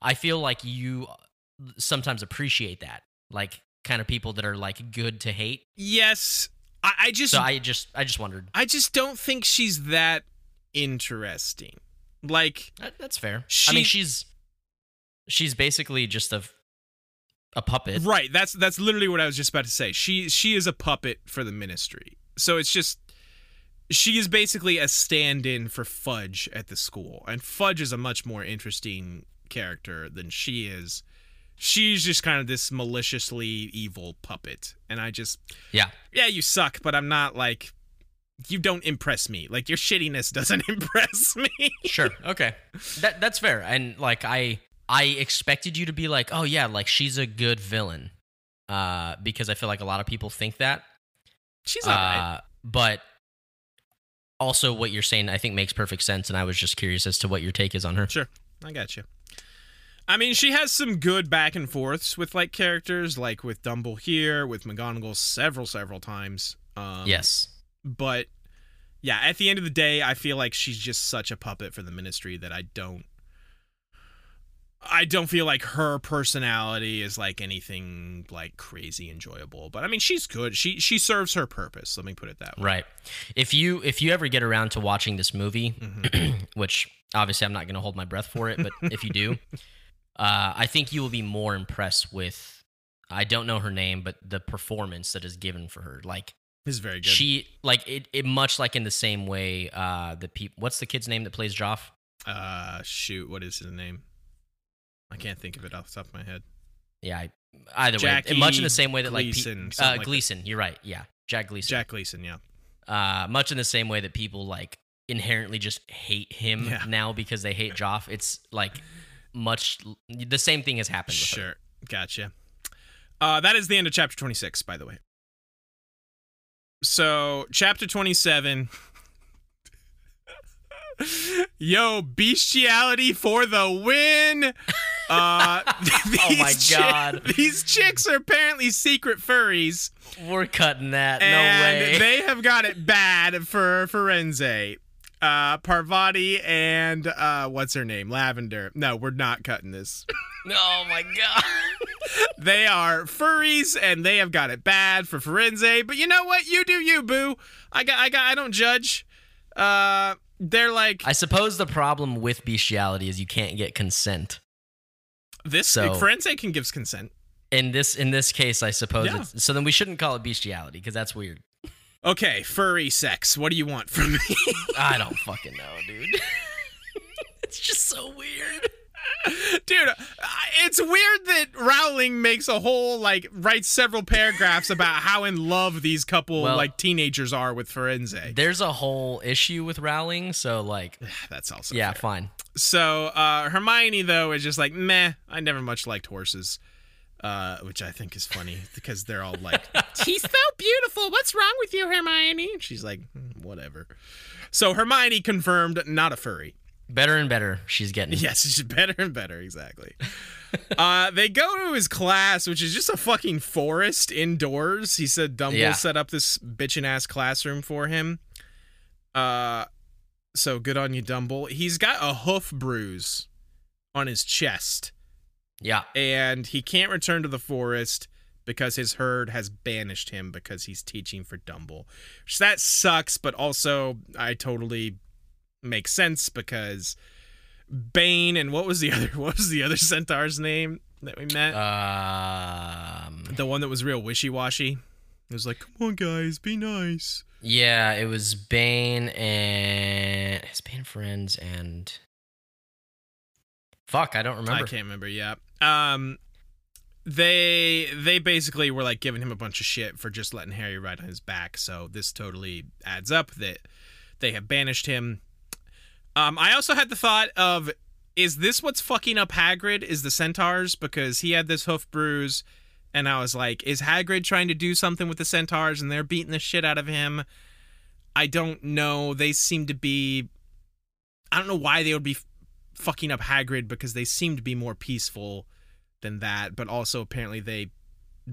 I feel like you uh, sometimes appreciate that. Like kind of people that are like good to hate. Yes, I, I just So I just I just wondered. I just don't think she's that interesting. Like That, that's fair. I mean she's she's basically just a a puppet. right, that's that's literally what I was just about to say. She she is a puppet for the ministry. So it's just she is basically a stand-in for Fudge at the school. And Fudge is a much more interesting character than she is. She's just kind of this maliciously evil puppet. And I just Yeah. yeah, you suck, but I'm not like you don't impress me. Like your shittiness doesn't [LAUGHS] impress me. Sure. Okay. That that's fair. And like I I expected you to be like, "Oh yeah, like she's a good villain." Uh because I feel like a lot of people think that. She's alright. Uh, but also, what you're saying, I think, makes perfect sense. And I was just curious as to what your take is on her. Sure, I got you. I mean, she has some good back and forths with like characters, like with Dumble here, with McGonagall several, several times. Um, yes. but yeah, at the end of the day, I feel like she's just such a puppet for the ministry that I don't I don't feel like her personality is like anything like crazy enjoyable. But I mean, she's good. She she serves her purpose. Let me put it that way. Right. If you if you ever get around to watching this movie, Mhm. [CLEARS THROAT] which obviously I'm not going to hold my breath for it, but [LAUGHS] if you do, uh, I think you will be more impressed with. I don't know her name, but the performance that is given for her, like is very good. she, like it, it, much like in the same way, uh, the people. What's the kid's name that plays Joff? uh shoot, what is his name? I can't think of it off the top of my head. Yeah, I, either Jackie way, much in the same way that Gleeson, like pe- uh, like. Gleeson. You're right. Yeah, Jack Gleeson. Jack Gleeson, yeah. uh, much in the same way that people like inherently just hate him Yeah. now because they hate Joff. It's like much the same thing has happened. Her. Sure. Gotcha. Uh, that is the end of chapter 26, by the way. So, chapter 27. Yo, bestiality for the win. [LAUGHS] Uh, Oh my chi- God. these chicks are apparently secret furries, We're cutting that. and no way. they have got it [LAUGHS] bad for Firenze. Uh, Parvati and uh, what's her name? Lavender. No, we're not cutting this. [LAUGHS] oh my god. They are furries and they have got it bad for Firenze. But you know what? You do you, boo. I got I got I don't judge. Uh they're like I suppose the problem with bestiality is you can't get consent. this so- Firenze can give consent. In this in this case, I suppose. Yeah. It's, so then we shouldn't call it bestiality because that's weird. Okay, furry sex. What do you want from me? [LAUGHS] I don't fucking know, dude. [LAUGHS] it's just so weird. Dude, it's weird that Rowling makes a whole like writes several paragraphs about how in love these couple Well- like teenagers are with Firenze. There's a whole issue with Rowling, so like, [SIGHS] That's also yeah, fair. fine. So uh, Hermione though is just like meh. I never much liked horses, uh, which I think is funny [LAUGHS] because they're all like, [LAUGHS] "He's so beautiful. What's wrong with you, Hermione?" She's like, "Hmm, whatever. So Hermione confirmed not a furry. Better and better she's getting. [LAUGHS] Yes, she's better and better. Exactly. [LAUGHS] uh, they go to his class, which is just a fucking forest indoors. He said Dumble Yeah. set up this bitchin' ass classroom for him. Uh, so good on you, Dumble. He's got a hoof bruise on his chest, Yeah. and he can't return to the forest because his herd has banished him because he's teaching for Dumble. Which that sucks, but also I totally makes sense because Bane and what was the [LAUGHS] other what was the other centaur's name that we met? Um. the one that was real wishy-washy. It was like, "Come on guys, be nice." Yeah, it was Bane and his Bane friends and fuck, I don't remember. I can't remember. Yeah. Um, they they basically were like giving him a bunch of shit for just letting Harry ride on his back. So this totally adds up that they have banished him. Um, I also had the thought of, is this what's fucking up Hagrid? Is the centaurs because he had this hoof bruise, and I was like, is Hagrid trying to do something with the centaurs and they're beating the shit out of him? I don't know. They seem to be. I don't know why they would be fucking up Hagrid because they seem to be more peaceful than that, but also apparently they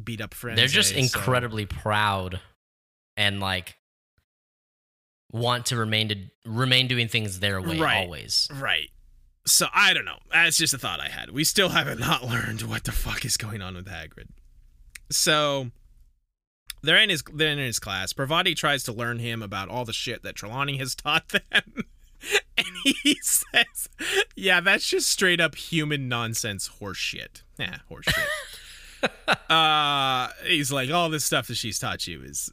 beat up friends. They're just incredibly proud and like want to remain to remain doing things their way Right. always. Right. So I don't know. That's just a thought I had. We still haven't [LAUGHS] not learned what the fuck is going on with Hagrid. So they're in his they're in his class. Parvati tries to learn him about all the shit that Trelawney has [LAUGHS] taught them. and he [LAUGHS] says, Yeah, that's just straight up human nonsense horse shit. Yeah, horse shit. uh he's like, all this stuff that she's taught you is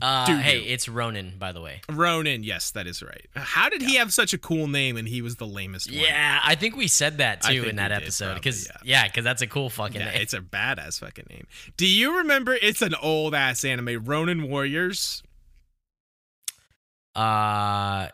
Uh, hey, it's Ronan, by the way. Ronan, yes, that is right. How did he have such a cool name and he was the lamest one? Yeah, I think we said that too in that episode because yeah. yeah, because that's a cool fucking Yeah, name. it's a badass fucking name. Do you remember? It's an old ass anime, Ronin Warriors. Uh,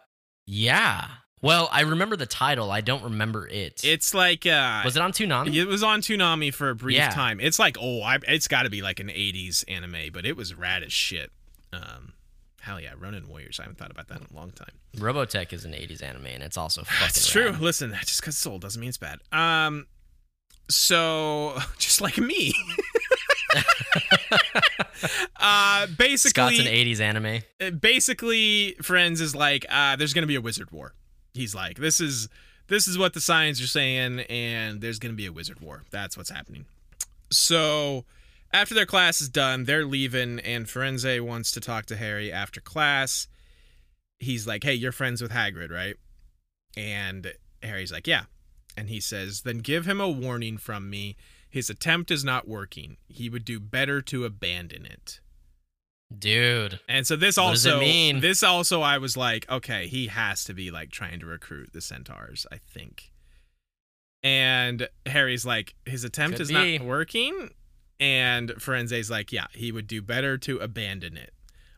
yeah. Well, I remember the title. I don't remember it. It's like uh, was it on Toonami? it was on Toonami for a brief Yeah. time. It's like oh, I, it's got to be like an '80s anime, but it was rad as shit. Um, hell yeah, Ronin Warriors. I haven't thought about that in a long time. Robotech is an '80s anime, and it's also [LAUGHS] fucking. True. rad. Listen, just because it's old doesn't mean it's bad. Um, so [LAUGHS] just like me. [LAUGHS] uh, basically, Scott's an '80s anime. uh, basically Firenze is like uh there's gonna be a wizard war he's like this is this is what the signs are saying and there's gonna be a wizard war that's what's happening so after their class is done they're leaving and Firenze wants to talk to harry after class he's like hey you're friends with hagrid right and harry's like yeah and he says then give him a warning from me his attempt is not working he would do better to abandon it Dude. and so this What does it also mean? this also I was like, okay, he has to be like trying to recruit the centaurs, I think. And Harry's like, his attempt Could is be. not working. And Firenze's like, yeah, he would do better to abandon it.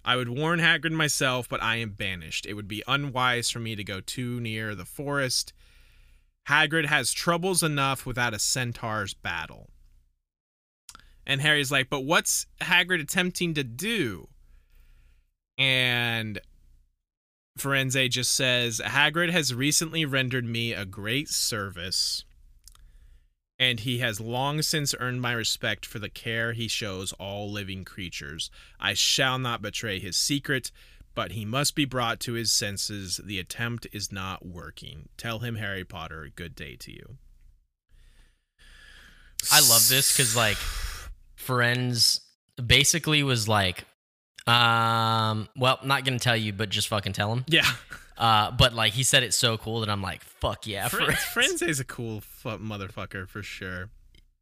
I would warn Hagrid myself, but I am banished. It would be unwise for me to go too near the forest. Hagrid has troubles enough without a centaur's battle. And Harry's like, but what's Hagrid attempting to do? And Firenze just says, Hagrid has recently rendered me a great service, and he has long since earned my respect for the care he shows all living creatures. I shall not betray his secret, but he must be brought to his senses. The attempt is not working. Tell him, Harry Potter, good day to you. I love this because like Firenze basically was like, um, well, not gonna tell you, but just fucking tell him. Yeah. [LAUGHS] Uh, but like he said it so cool that I'm like, fuck yeah, Firenze, [LAUGHS] is a cool fu- motherfucker for sure.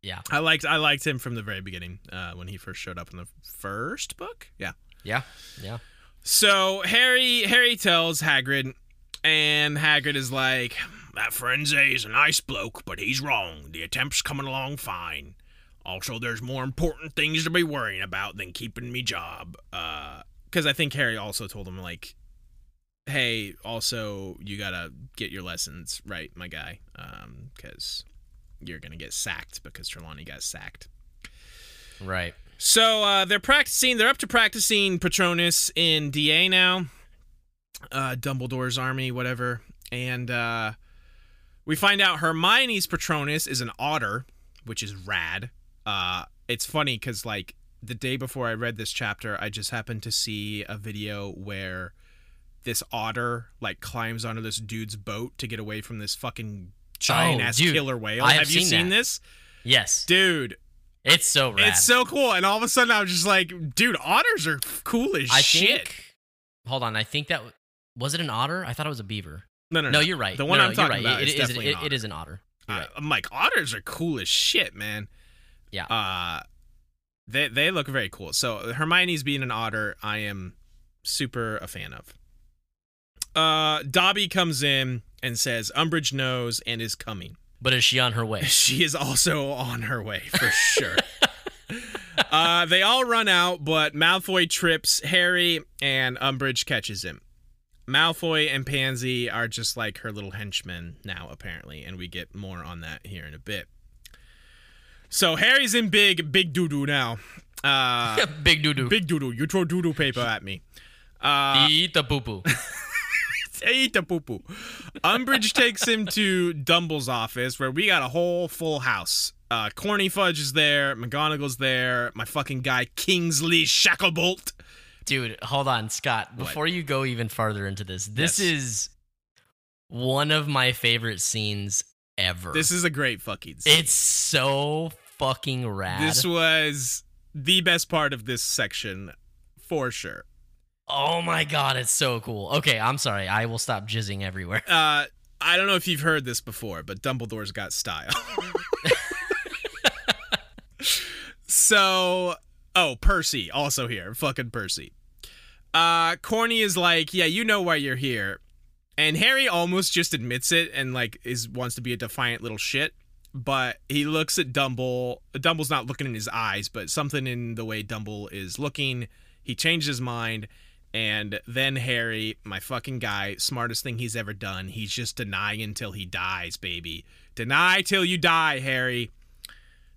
Yeah, I liked I liked him from the very beginning uh, when he first showed up in the first book. Yeah. yeah, yeah. So Harry Harry tells Hagrid, and Hagrid is like, "That Firenze is a nice bloke, but he's wrong. The attempt's coming along fine. Also, there's more important things to be worrying about than keeping me job." Because I think Harry also told him like, "Hey, also you gotta get your lessons right, my guy, because you're gonna get sacked because Trelawney got sacked." Right. So uh, they're practicing. They're up to practicing Patronus in DA now. Uh, Dumbledore's army, whatever. And uh, we find out Hermione's Patronus is an otter, which is rad. Uh, it's funny because like the day before I read this chapter, I just happened to see a video where this otter like climbs onto this dude's boat to get away from this fucking giant ass Oh, dude. killer whale. I have you seen this, Yes, dude? it's so rad. It's so cool. And all of a sudden, I was just like, dude, otters are cool as I shit. think. Hold on, I think that was it an otter. I thought it was a beaver. no, no, No, you're right. The one no, I'm you're talking right. about It is is- definitely it- an it otter. is an otter. You're Uh. I'm like, otters are cool as shit, man. Yeah. Uh, they they look very cool. So Hermione's being an otter, I am super a fan of. Uh, Dobby comes in and says Umbridge knows and is coming. But is she on her way? [LAUGHS] She is also on her way for sure. [LAUGHS] uh, they all run out, but Malfoy trips Harry and Umbridge catches him. Malfoy and Pansy are just like her little henchmen now, apparently, and we get more on that here in a bit. So Harry's in big, big doo doo now. Uh, [LAUGHS] Big doo doo. big doo doo. You throw doo doo paper at me. Uh, Eat the poo poo. Eat the poo poo. Umbridge takes him to Dumble's office where we got a whole full house. Uh, Corny Fudge is there. McGonagall's there. My fucking guy Kingsley Shacklebolt. Dude, hold on, Scott. What? Before you go even farther into this, this Yes. is one of my favorite scenes ever. This is a great fucking. scene. it's so fucking rad. This was the best part of this section, for sure. Oh my god, it's so cool. Okay, I'm sorry. I will stop jizzing everywhere. Uh, I don't know if you've heard this before, but Dumbledore's got style. [LAUGHS] so, oh, Percy also here. Fucking Percy. Uh, Corny is like, yeah, you know why you're here, and Harry almost just admits it and like is wants to be a defiant little shit. But he looks at Dumble. Dumble's not looking in his eyes, but something in the way Dumble is looking. He changed his mind, and then Harry, my fucking guy, smartest thing he's ever done. He's just denying until he dies, baby. Deny till you die, Harry.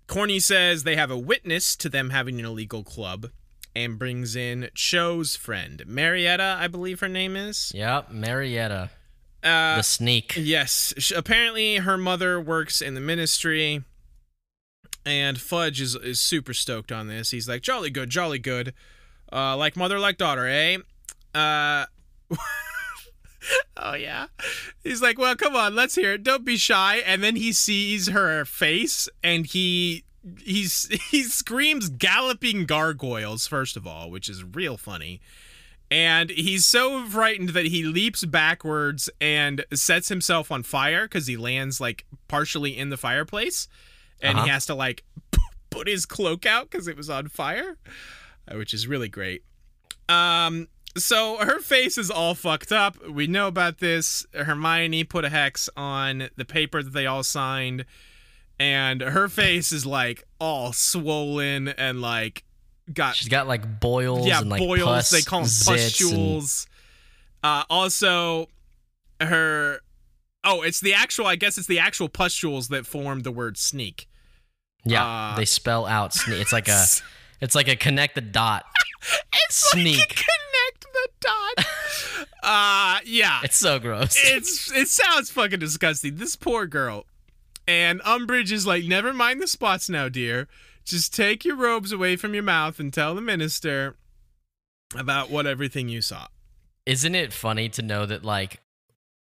Corny says they have a witness to them having an illegal club and brings in Cho's friend, Marietta, I believe her name is. Yep, Marietta, Uh, the sneak. Yes. Apparently, her mother works in the ministry. And Fudge is, is super stoked on this. He's like, jolly good, jolly good. Uh, like mother, like daughter, eh? Uh, [LAUGHS] oh, yeah. He's like, well, come on, let's hear it. Don't be shy. And then he sees her face and he. He's [LAUGHS] he screams galloping gargoyles first of all, which is real funny. And he's so frightened that he leaps backwards and sets himself on fire because he lands like partially in the fireplace and Uh-huh. he has to like [LAUGHS] put his cloak out because it was on fire, which is really great. Um, so her face is all fucked up. We know about this. Hermione put a hex on the paper that they all signed, and her face is like all swollen and like got She's got like boils yeah and like boils. pus, they call them zits and- pustules. Uh, also, her oh, it's the actual. I guess it's the actual pustules that form the word sneak. yeah, uh, they spell out sneak. It's like a [LAUGHS] it's like a connect the dot. [LAUGHS] It's Sneak. like a connect the dot. [LAUGHS] uh yeah. It's so gross. It's it sounds fucking disgusting. This poor girl. And Umbridge is like, never mind the spots now, dear. Just take your robes away from your mouth and tell the minister about what everything you saw. Isn't it funny to know that like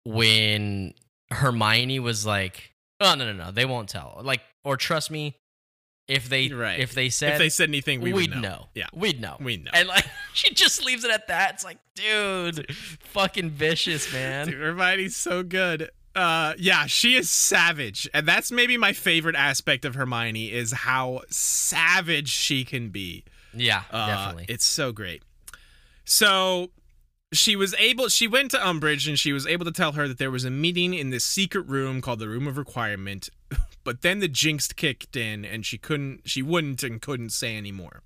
when Hermione was like, "Oh no, no, no, they won't tell." Like, or trust me, if they Right. if they said if they said anything, we we'd would know. know. Yeah, we'd know. we know. And like [LAUGHS] she just leaves it at that. It's like, dude, fucking vicious, man. Dude, Hermione's so good. Uh, yeah, she is savage, and that's maybe my favorite aspect of Hermione is how savage she can be. Yeah, Uh, definitely. It's so great. So she was able she went to Umbridge and she was able to tell her that there was a meeting in this secret room called the Room of Requirement. [LAUGHS] But then the jinx kicked in and she couldn't she wouldn't and couldn't say anymore.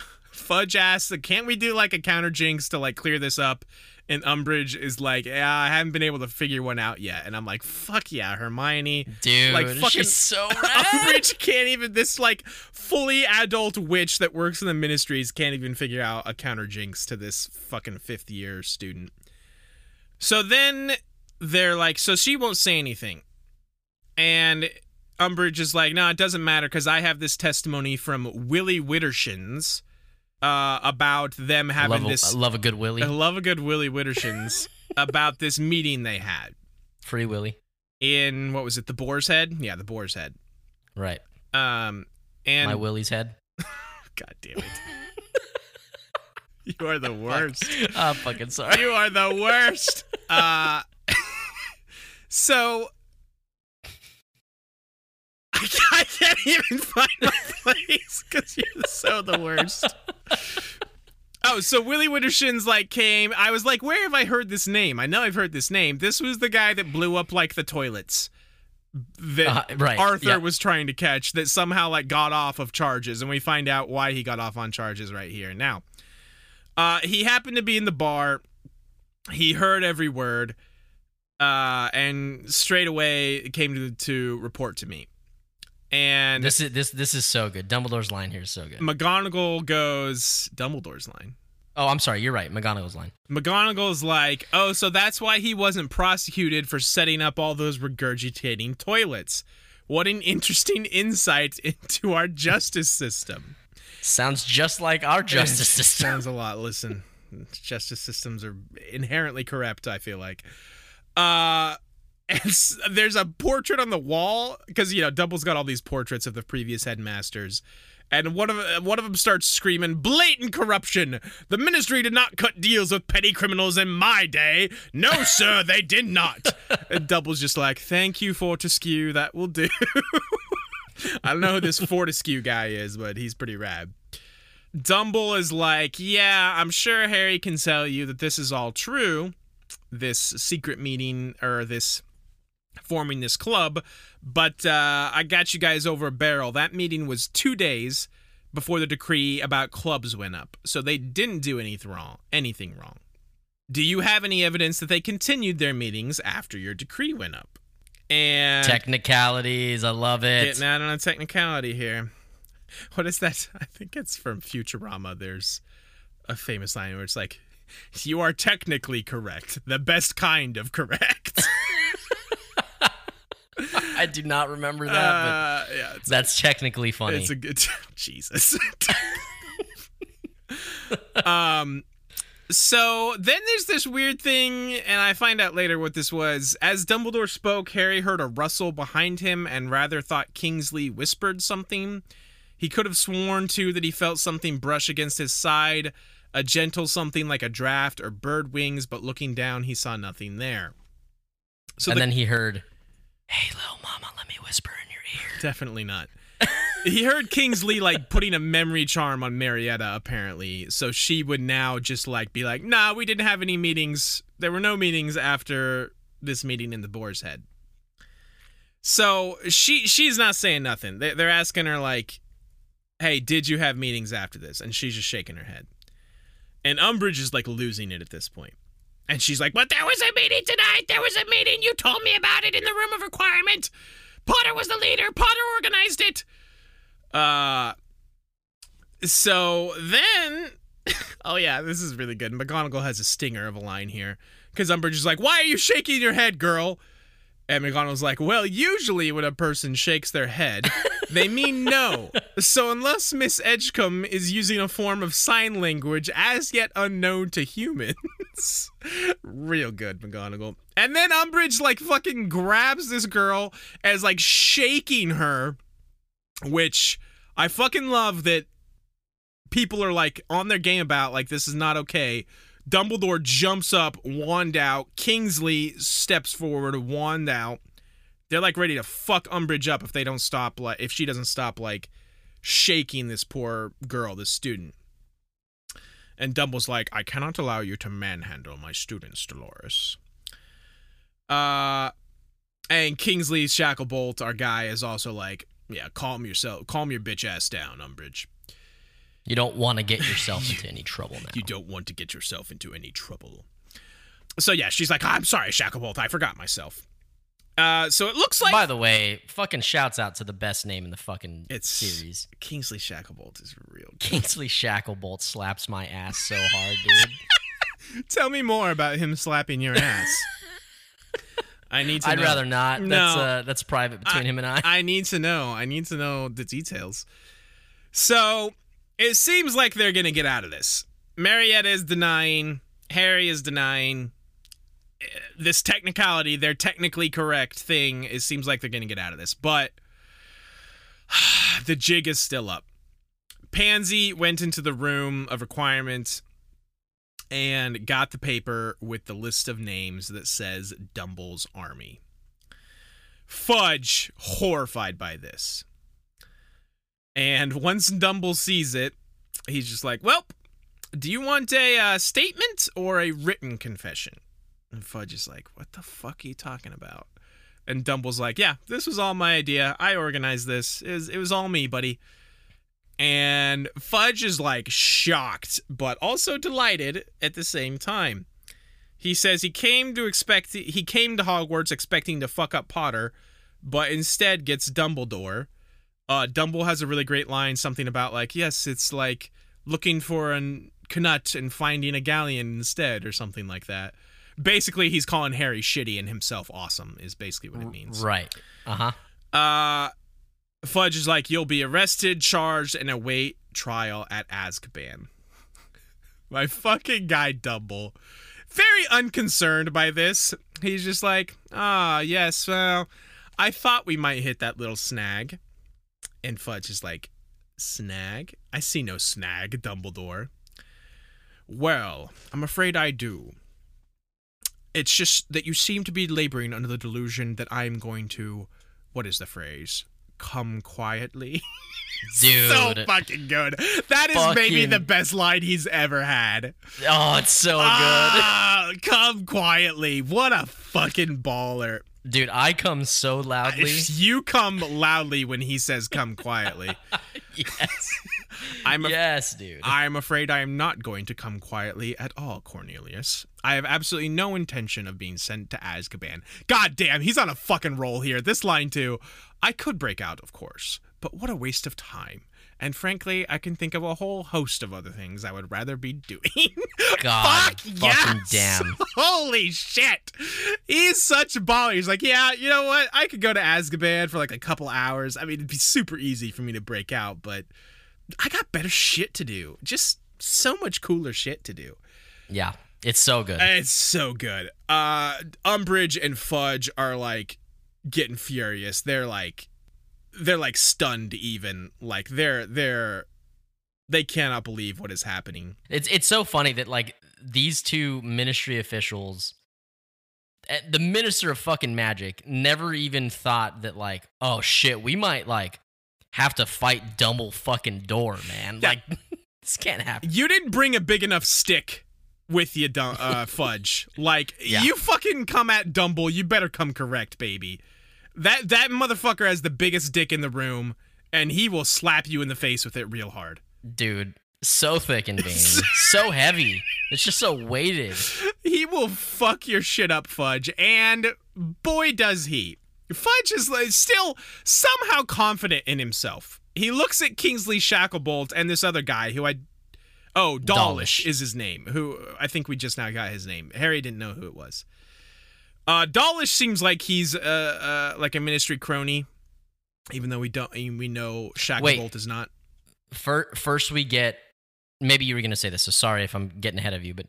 [LAUGHS] Fudge asked, can't we do like a counter jinx to like clear this up? And Umbridge is like, yeah, I haven't been able to figure one out yet. And I'm like, fuck yeah, Hermione. dude, like, fucking- she's so [LAUGHS] rad. Umbridge can't even this like fully adult witch that works in the ministries can't even figure out a counter jinx to this fucking fifth year student. So then they're like, so she won't say anything. And Umbridge is like, no, it doesn't matter because I have this testimony from Willy Widdershins uh, about them having love, this. I love a good Willie. I [LAUGHS] love a good Willy Widdershins [LAUGHS] about this meeting they had Free Willie. in what was it, the Boar's Head? Yeah, the Boar's Head. Right. Um, and My Willie's head. [LAUGHS] God damn it. you are the worst. I'm fucking sorry. You are the worst. Uh so I [LAUGHS] can't, I can't even find my place because you're so the worst. [LAUGHS] Oh, so Willy Widdershin's like came. I was like, where have I heard this name? I know I've heard this name. This was the guy that blew up like the toilets that Uh, right, Arthur yeah. was trying to catch that somehow like got off of charges, and we find out why he got off on charges right here. Now, uh, he happened to be in the bar. He heard every word, uh, and straight away came to to report to me. And This is this this is so good. Dumbledore's line here is so good. McGonagall goes Dumbledore's line. Oh, I'm sorry. You're right. McGonagall's line. McGonagall's like, oh, so that's why he wasn't prosecuted for setting up all those regurgitating toilets. What an interesting insight [LAUGHS] into our justice system. Sounds just like our justice [LAUGHS] system. Sounds a lot. Listen, justice systems are inherently corrupt. I feel like. Uh, and there's a portrait on the wall because you know Dumble's got all these portraits of the previous headmasters, and one of one of them starts screaming, "Blatant corruption! The Ministry did not cut deals with petty criminals in my day. No, sir, they did not." [LAUGHS] and Dumble's just like, "Thank you, Fortescue. That will do." [LAUGHS] I don't know who this Fortescue guy is, but he's pretty rad. Dumble is like, yeah, I'm sure Harry can tell you that this is all true, this secret meeting or this forming this club, but uh, I got you guys over a barrel. That meeting was two days before the decree about clubs went up, so they didn't do anything wrong. Anything wrong. Do you have any evidence that they continued their meetings after your decree went up? And Technicalities. I love it. getting out on a technicality here. What is that? I think it's from Futurama. There's a famous line where it's like, "You are technically correct, the best kind of correct." [LAUGHS] I do not remember that, Uh, yeah, but that's technically funny. it's a good [LAUGHS] Jesus. [LAUGHS] um so then there's this weird thing, and I find out later what this was. As Dumbledore spoke, Harry heard a rustle behind him and rather thought Kingsley whispered something. He could have sworn, too, that he felt something brush against his side, a gentle something like a draft or bird wings, but looking down, he saw nothing there. So and the- then he heard, "Hey, little mama, let me whisper in your ear." Definitely not. [LAUGHS] he heard Kingsley like putting a memory charm on Marietta, apparently. So she would now just like be like, nah, we didn't have any meetings. There were no meetings after this meeting in the Boar's Head. So she she's not saying nothing. They, they're asking her like, hey, did you have meetings after this? And she's just shaking her head. And Umbridge is like losing it at this point. And she's like, but there was a meeting tonight. There was a meeting. You told me about it in the room of requirement. Potter was the leader. Potter organized it. Uh so then [LAUGHS] Oh yeah, this is really good. McGonagall has a stinger of a line here. Cause Umbridge is like, Why are you shaking your head, girl? And McGonagall's like, Well, usually when a person shakes their head, they mean no. So unless Miss Edgecombe is using a form of sign language as yet unknown to humans. [LAUGHS] Real good, McGonagall. And then Umbridge like fucking grabs this girl as like shaking her, which I fucking love that people are like on their game about like this is not okay. Dumbledore jumps up, wand out. Kingsley steps forward, wand out. They're like ready to fuck Umbridge up if they don't stop like if she doesn't stop like shaking this poor girl, this student. And Dumbledore's like, I cannot allow you to manhandle my students, Dolores. Uh and Kingsley Shacklebolt, our guy, is also like, yeah, calm yourself calm your bitch ass down, Umbridge. You don't want to get [LAUGHS] yourself into any trouble now. You don't want to get yourself into any trouble. So yeah, she's like, I'm sorry, Shacklebolt, I forgot myself. Uh, so it looks like By the way, fucking shouts out to the best name in the fucking It's- series. Kingsley Shacklebolt is real. Good. Kingsley Shacklebolt slaps my ass so hard, dude. [LAUGHS] Tell me more about him slapping your ass. I need to. I'd know. rather not. No. That's uh, that's private between him and I. I need to know. I need to know the details. So it seems like they're gonna get out of this. Marietta is denying. Harry is denying. Eh, This technicality, their technically correct thing, it seems like they're gonna get out of this, but [SIGHS] the jig is still up. Pansy went into the room of requirements and got the paper with the list of names that says Dumble's army. Fudge, horrified by this. And once Dumble sees it, he's just like, Well, do you want a uh, statement or a written confession? And Fudge is like, What the fuck are you talking about? And Dumble's like, Yeah, this was all my idea. I organized this. It was, it was all me, buddy. And Fudge is like shocked, but also delighted at the same time. He says he came to expect he came to Hogwarts expecting to fuck up Potter, but instead gets Dumbledore. Uh, Dumble has a really great line, something about like, yes, it's like looking for an Knut and finding a galleon instead, or something like that. Basically, he's calling Harry shitty and himself awesome. Is basically what it means. Right. Uh huh. Uh, Fudge is like, you'll be arrested, charged, and await trial at Azkaban. [LAUGHS] My fucking guy Dumble. Very unconcerned by this. He's just like, ah, yes, well, I thought we might hit that little snag. And Fudge is like, snag? I see no snag, Dumbledore. Well, I'm afraid I do. It's just that you seem to be laboring under the delusion that I am going to what is the phrase? Come quietly. [LAUGHS] Dude. so fucking good. That is maybe the best line he's ever had. oh, it's so good. Ah, come quietly. What a fucking baller. Dude, I come so loudly. [LAUGHS] You come loudly when he says come quietly. [LAUGHS] yes. [LAUGHS] I'm a- yes, dude. I'm afraid I am not going to come quietly at all, Cornelius. I have absolutely no intention of being sent to Azkaban. God damn, he's on a fucking roll here. This line too. I could break out, of course, but what a waste of time. And frankly, I can think of a whole host of other things I would rather be doing. [LAUGHS] God, Fuck fucking yes! damn. [LAUGHS] Holy shit. He's such a baller. He's like, yeah, you know what? I could go to Azkaban for like a couple hours. I mean, it'd be super easy for me to break out, but I got better shit to do. Just so much cooler shit to do. Yeah, it's so good. It's so good. Uh Umbridge and Fudge are like getting furious. They're like they're like stunned even. Like they're they're they cannot believe what is happening. It's it's so funny that like these two ministry officials, eh, the minister of fucking magic, never even thought that like, oh shit, we might like have to fight Dumble fucking Door, man. Yeah. Like [LAUGHS] this can't happen. You didn't bring a big enough stick with you, uh, [LAUGHS] Fudge. Like Yeah. you fucking come at Dumble, you better come correct, baby. That that motherfucker has the biggest dick in the room, and he will slap you in the face with it real hard. Dude, so thick and [LAUGHS] veiny, so heavy. It's just so weighted. He will fuck your shit up, Fudge, and boy does he. Fudge is like, still somehow confident in himself. He looks at Kingsley Shacklebolt and this other guy who I Oh, Dawlish, Dawlish. is his name. Who I think we just now got his name. Harry didn't know who it was. Uh Dawlish seems like he's uh, uh like a ministry crony, even though we don't we know Shacklebolt is not. Fir- first, we get. Maybe you were gonna say this, so sorry if I'm getting ahead of you, but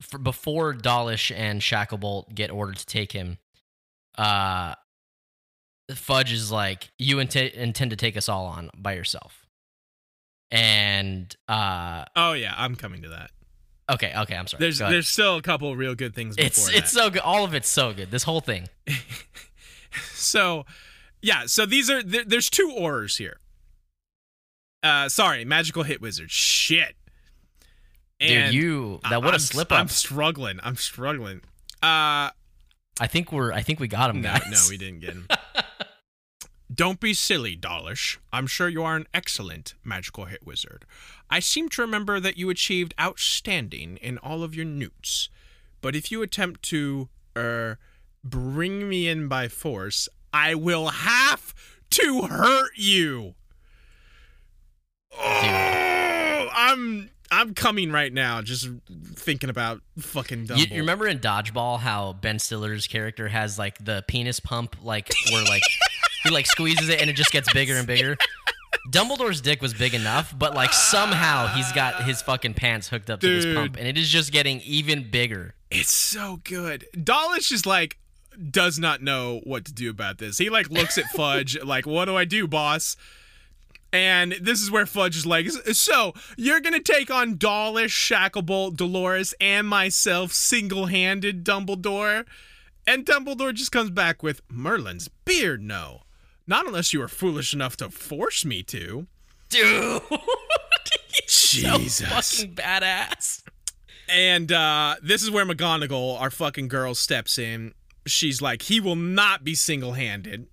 for, before Dawlish and Shacklebolt get ordered to take him, uh, Fudge is like, "You int- intend to take us all on by yourself," and uh, Oh yeah, I'm coming to that. Okay, okay, I'm sorry. There's there's still a couple real good things before it's that. it's so good. All of it's so good. This whole thing. [LAUGHS] so yeah so these are there, there's two orders here uh sorry magical hit wizard shit Dude, you that would I'm- a slip up. i'm struggling i'm struggling uh I think we're. I think we got him, no guys. no we didn't get him [LAUGHS] don't be silly dawlish i'm sure you are an excellent magical hit wizard. I seem to remember that you achieved outstanding in all of your newts. But if you attempt to er bring me in by force i will have to hurt you. Oh, I'm I'm coming right now, just thinking about fucking Dumble. You, you remember in Dodgeball how Ben Stiller's character has like the penis pump, like where like [LAUGHS] he like squeezes it and it just gets bigger and bigger. Dumbledore's dick was big enough, but like somehow he's got his fucking pants hooked up to this pump, and it is just getting even bigger. It's so good. Dawlish is like does not know what to do about this. He like looks at Fudge [LAUGHS] like, "What do I do, boss?" And this is where Fudge is like, "So you're gonna take on Dawlish, Shacklebolt, Dolores, and myself single-handed, Dumbledore?" And Dumbledore just comes back with Merlin's beard. No, not unless you are foolish enough to force me to. Dude, [LAUGHS] [LAUGHS] Jesus. so fucking badass. And uh, this is where McGonagall, our fucking girl, steps in. She's like, he will not be single handed.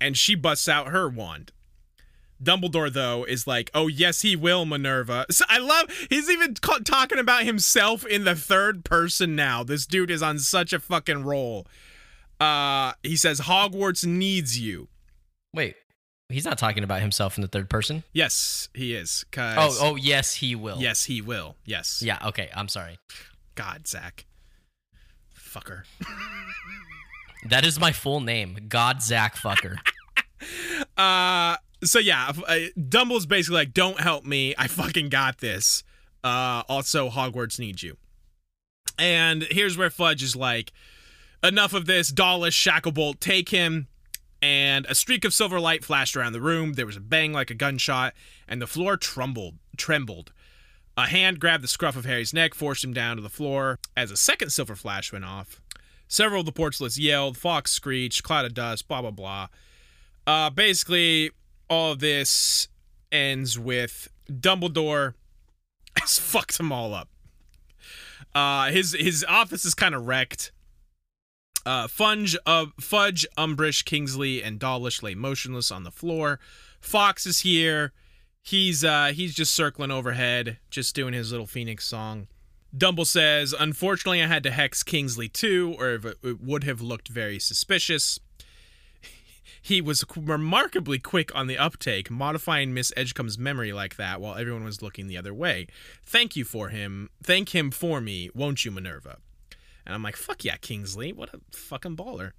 And she busts out her wand. Dumbledore, though, is like, oh, yes, he will, Minerva. So I love, he's even ca- talking about himself in the third person now. This dude is on such a fucking roll. Uh, he says, Hogwarts needs you. Wait, he's not talking about himself in the third person. Yes, he is. Oh, oh, yes, he will. yes, he will. Yes. Yeah. Okay. I'm sorry. God, Zach. Fucker. [LAUGHS] That is my full name. God Zach fucker. [LAUGHS] Uh, so yeah, Dumble's basically like, "Don't help me. I fucking got this." Uh, also, Hogwarts needs you. And here's where Fudge is like, "Enough of this. Dawlish, Shacklebolt, take him." And a streak of silver light flashed around the room. There was a bang like a gunshot, and the floor trembled. Trembled. A hand grabbed the scruff of Harry's neck, forced him down to the floor. As a second silver flash went off, several of the portcullis yelled, Fawkes screeched, cloud of dust, blah blah blah. Uh, basically, all of this ends with Dumbledore [LAUGHS] has fucked them all up. Uh, his his office is kind of wrecked. Uh, Funge, uh, Fudge, Umbrish, Kingsley, and Dawlish lay motionless on the floor. Fawkes is here. He's uh, he's just circling overhead, just doing his little phoenix song. Dumble says, "Unfortunately, I had to hex Kingsley too, or it, would have looked very suspicious." [LAUGHS] He was remarkably quick on the uptake, modifying Miss Edgecombe's memory like that while everyone was looking the other way. Thank you for him. Thank him for me, won't you, Minerva? And I'm like, fuck yeah, Kingsley. What a fucking baller.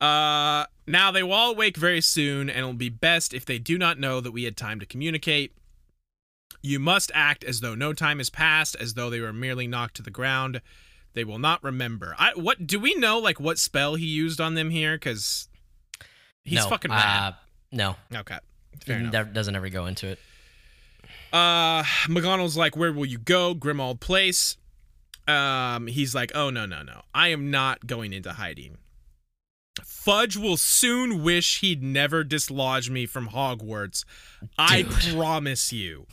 Uh, now they will all wake very soon, and it'll be best if they do not know that we had time to communicate. You must act as though no time has passed, as though they were merely knocked to the ground. They will not remember. I what do we know? Like what spell he used on them here? Because he's no, fucking rad. Uh, no, okay, fair enough. doesn't ever go into it. Uh, McGonagall's like, "Where will you go, Grimmauld Place?" Um, he's like, "Oh no, no, no! I am not going into hiding." Fudge will soon wish he'd never dislodged me from Hogwarts. I promise you.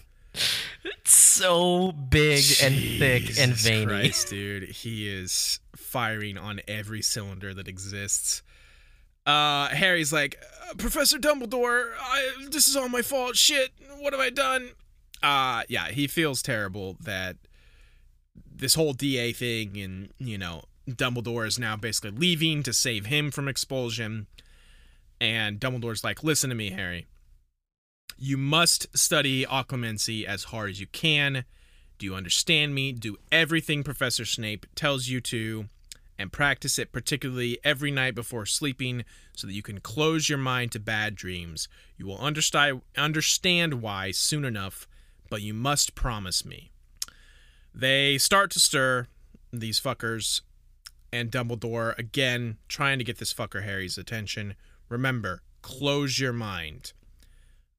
It's so big and thick and veiny. Christ, dude, he is firing on every cylinder that exists. Uh, Harry's like, "Uh, Professor Dumbledore, I, this is all my fault. Shit, what have I done? Uh, yeah, he feels terrible that this whole DA thing and, you know, Dumbledore is now basically leaving to save him from expulsion. And Dumbledore's like, listen to me, Harry. You must study occlumency as hard as you can. Do you understand me? Do everything Professor Snape tells you to and practice it particularly every night before sleeping so that you can close your mind to bad dreams. You will understand understand why soon enough, but you must promise me. They start to stir these fuckers and Dumbledore again trying to get this fucker Harry's attention. Remember, close your mind.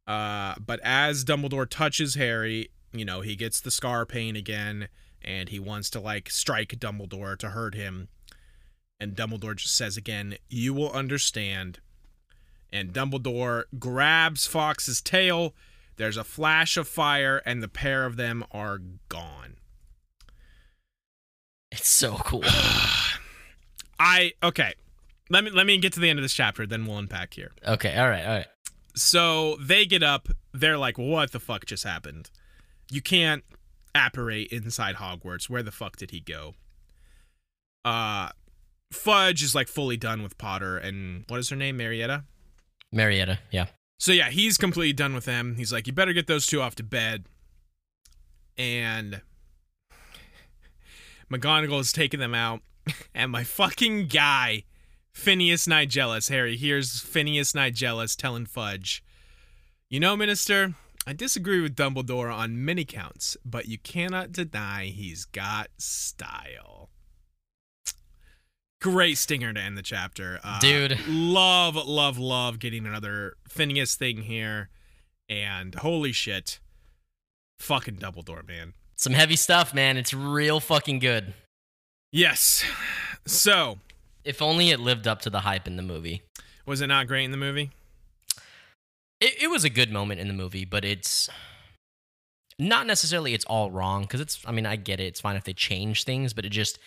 Uh, but as Dumbledore touches Harry, you know, he gets the scar pain again and he wants to like strike Dumbledore to hurt him. And Dumbledore just says again, You will understand. And Dumbledore grabs Fawkes's tail. There's a flash of fire, and the pair of them are gone. It's so cool. [SIGHS] I okay. Let me let me get to the end of this chapter, then we'll unpack here. okay, all right, all right. So they get up. They're like, "What the fuck just happened? You can't apparate inside Hogwarts. Where the fuck did he go?" Uh, Fudge is like fully done with Potter, and what is her name? Marietta. Marietta, yeah. So yeah, he's completely done with them. He's like, "You better get those two off to bed." And McGonagall is taking them out, and my fucking guy, Phineas Nigellus, Harry, here's Phineas Nigellus telling Fudge, "You know, Minister, I disagree with Dumbledore on many counts, but you cannot deny he's got style." Great stinger to end the chapter, uh, Dude. Love, love, love getting another Phineas thing here, and holy shit, fucking Dumbledore, man. Some heavy stuff, man. It's real fucking good. Yes. So, If only it lived up to the hype in the movie. was it not great in the movie? It, it was a good moment in the movie, but it's not necessarily it's all wrong because it's. I mean, I get it. It's fine if they change things, but it just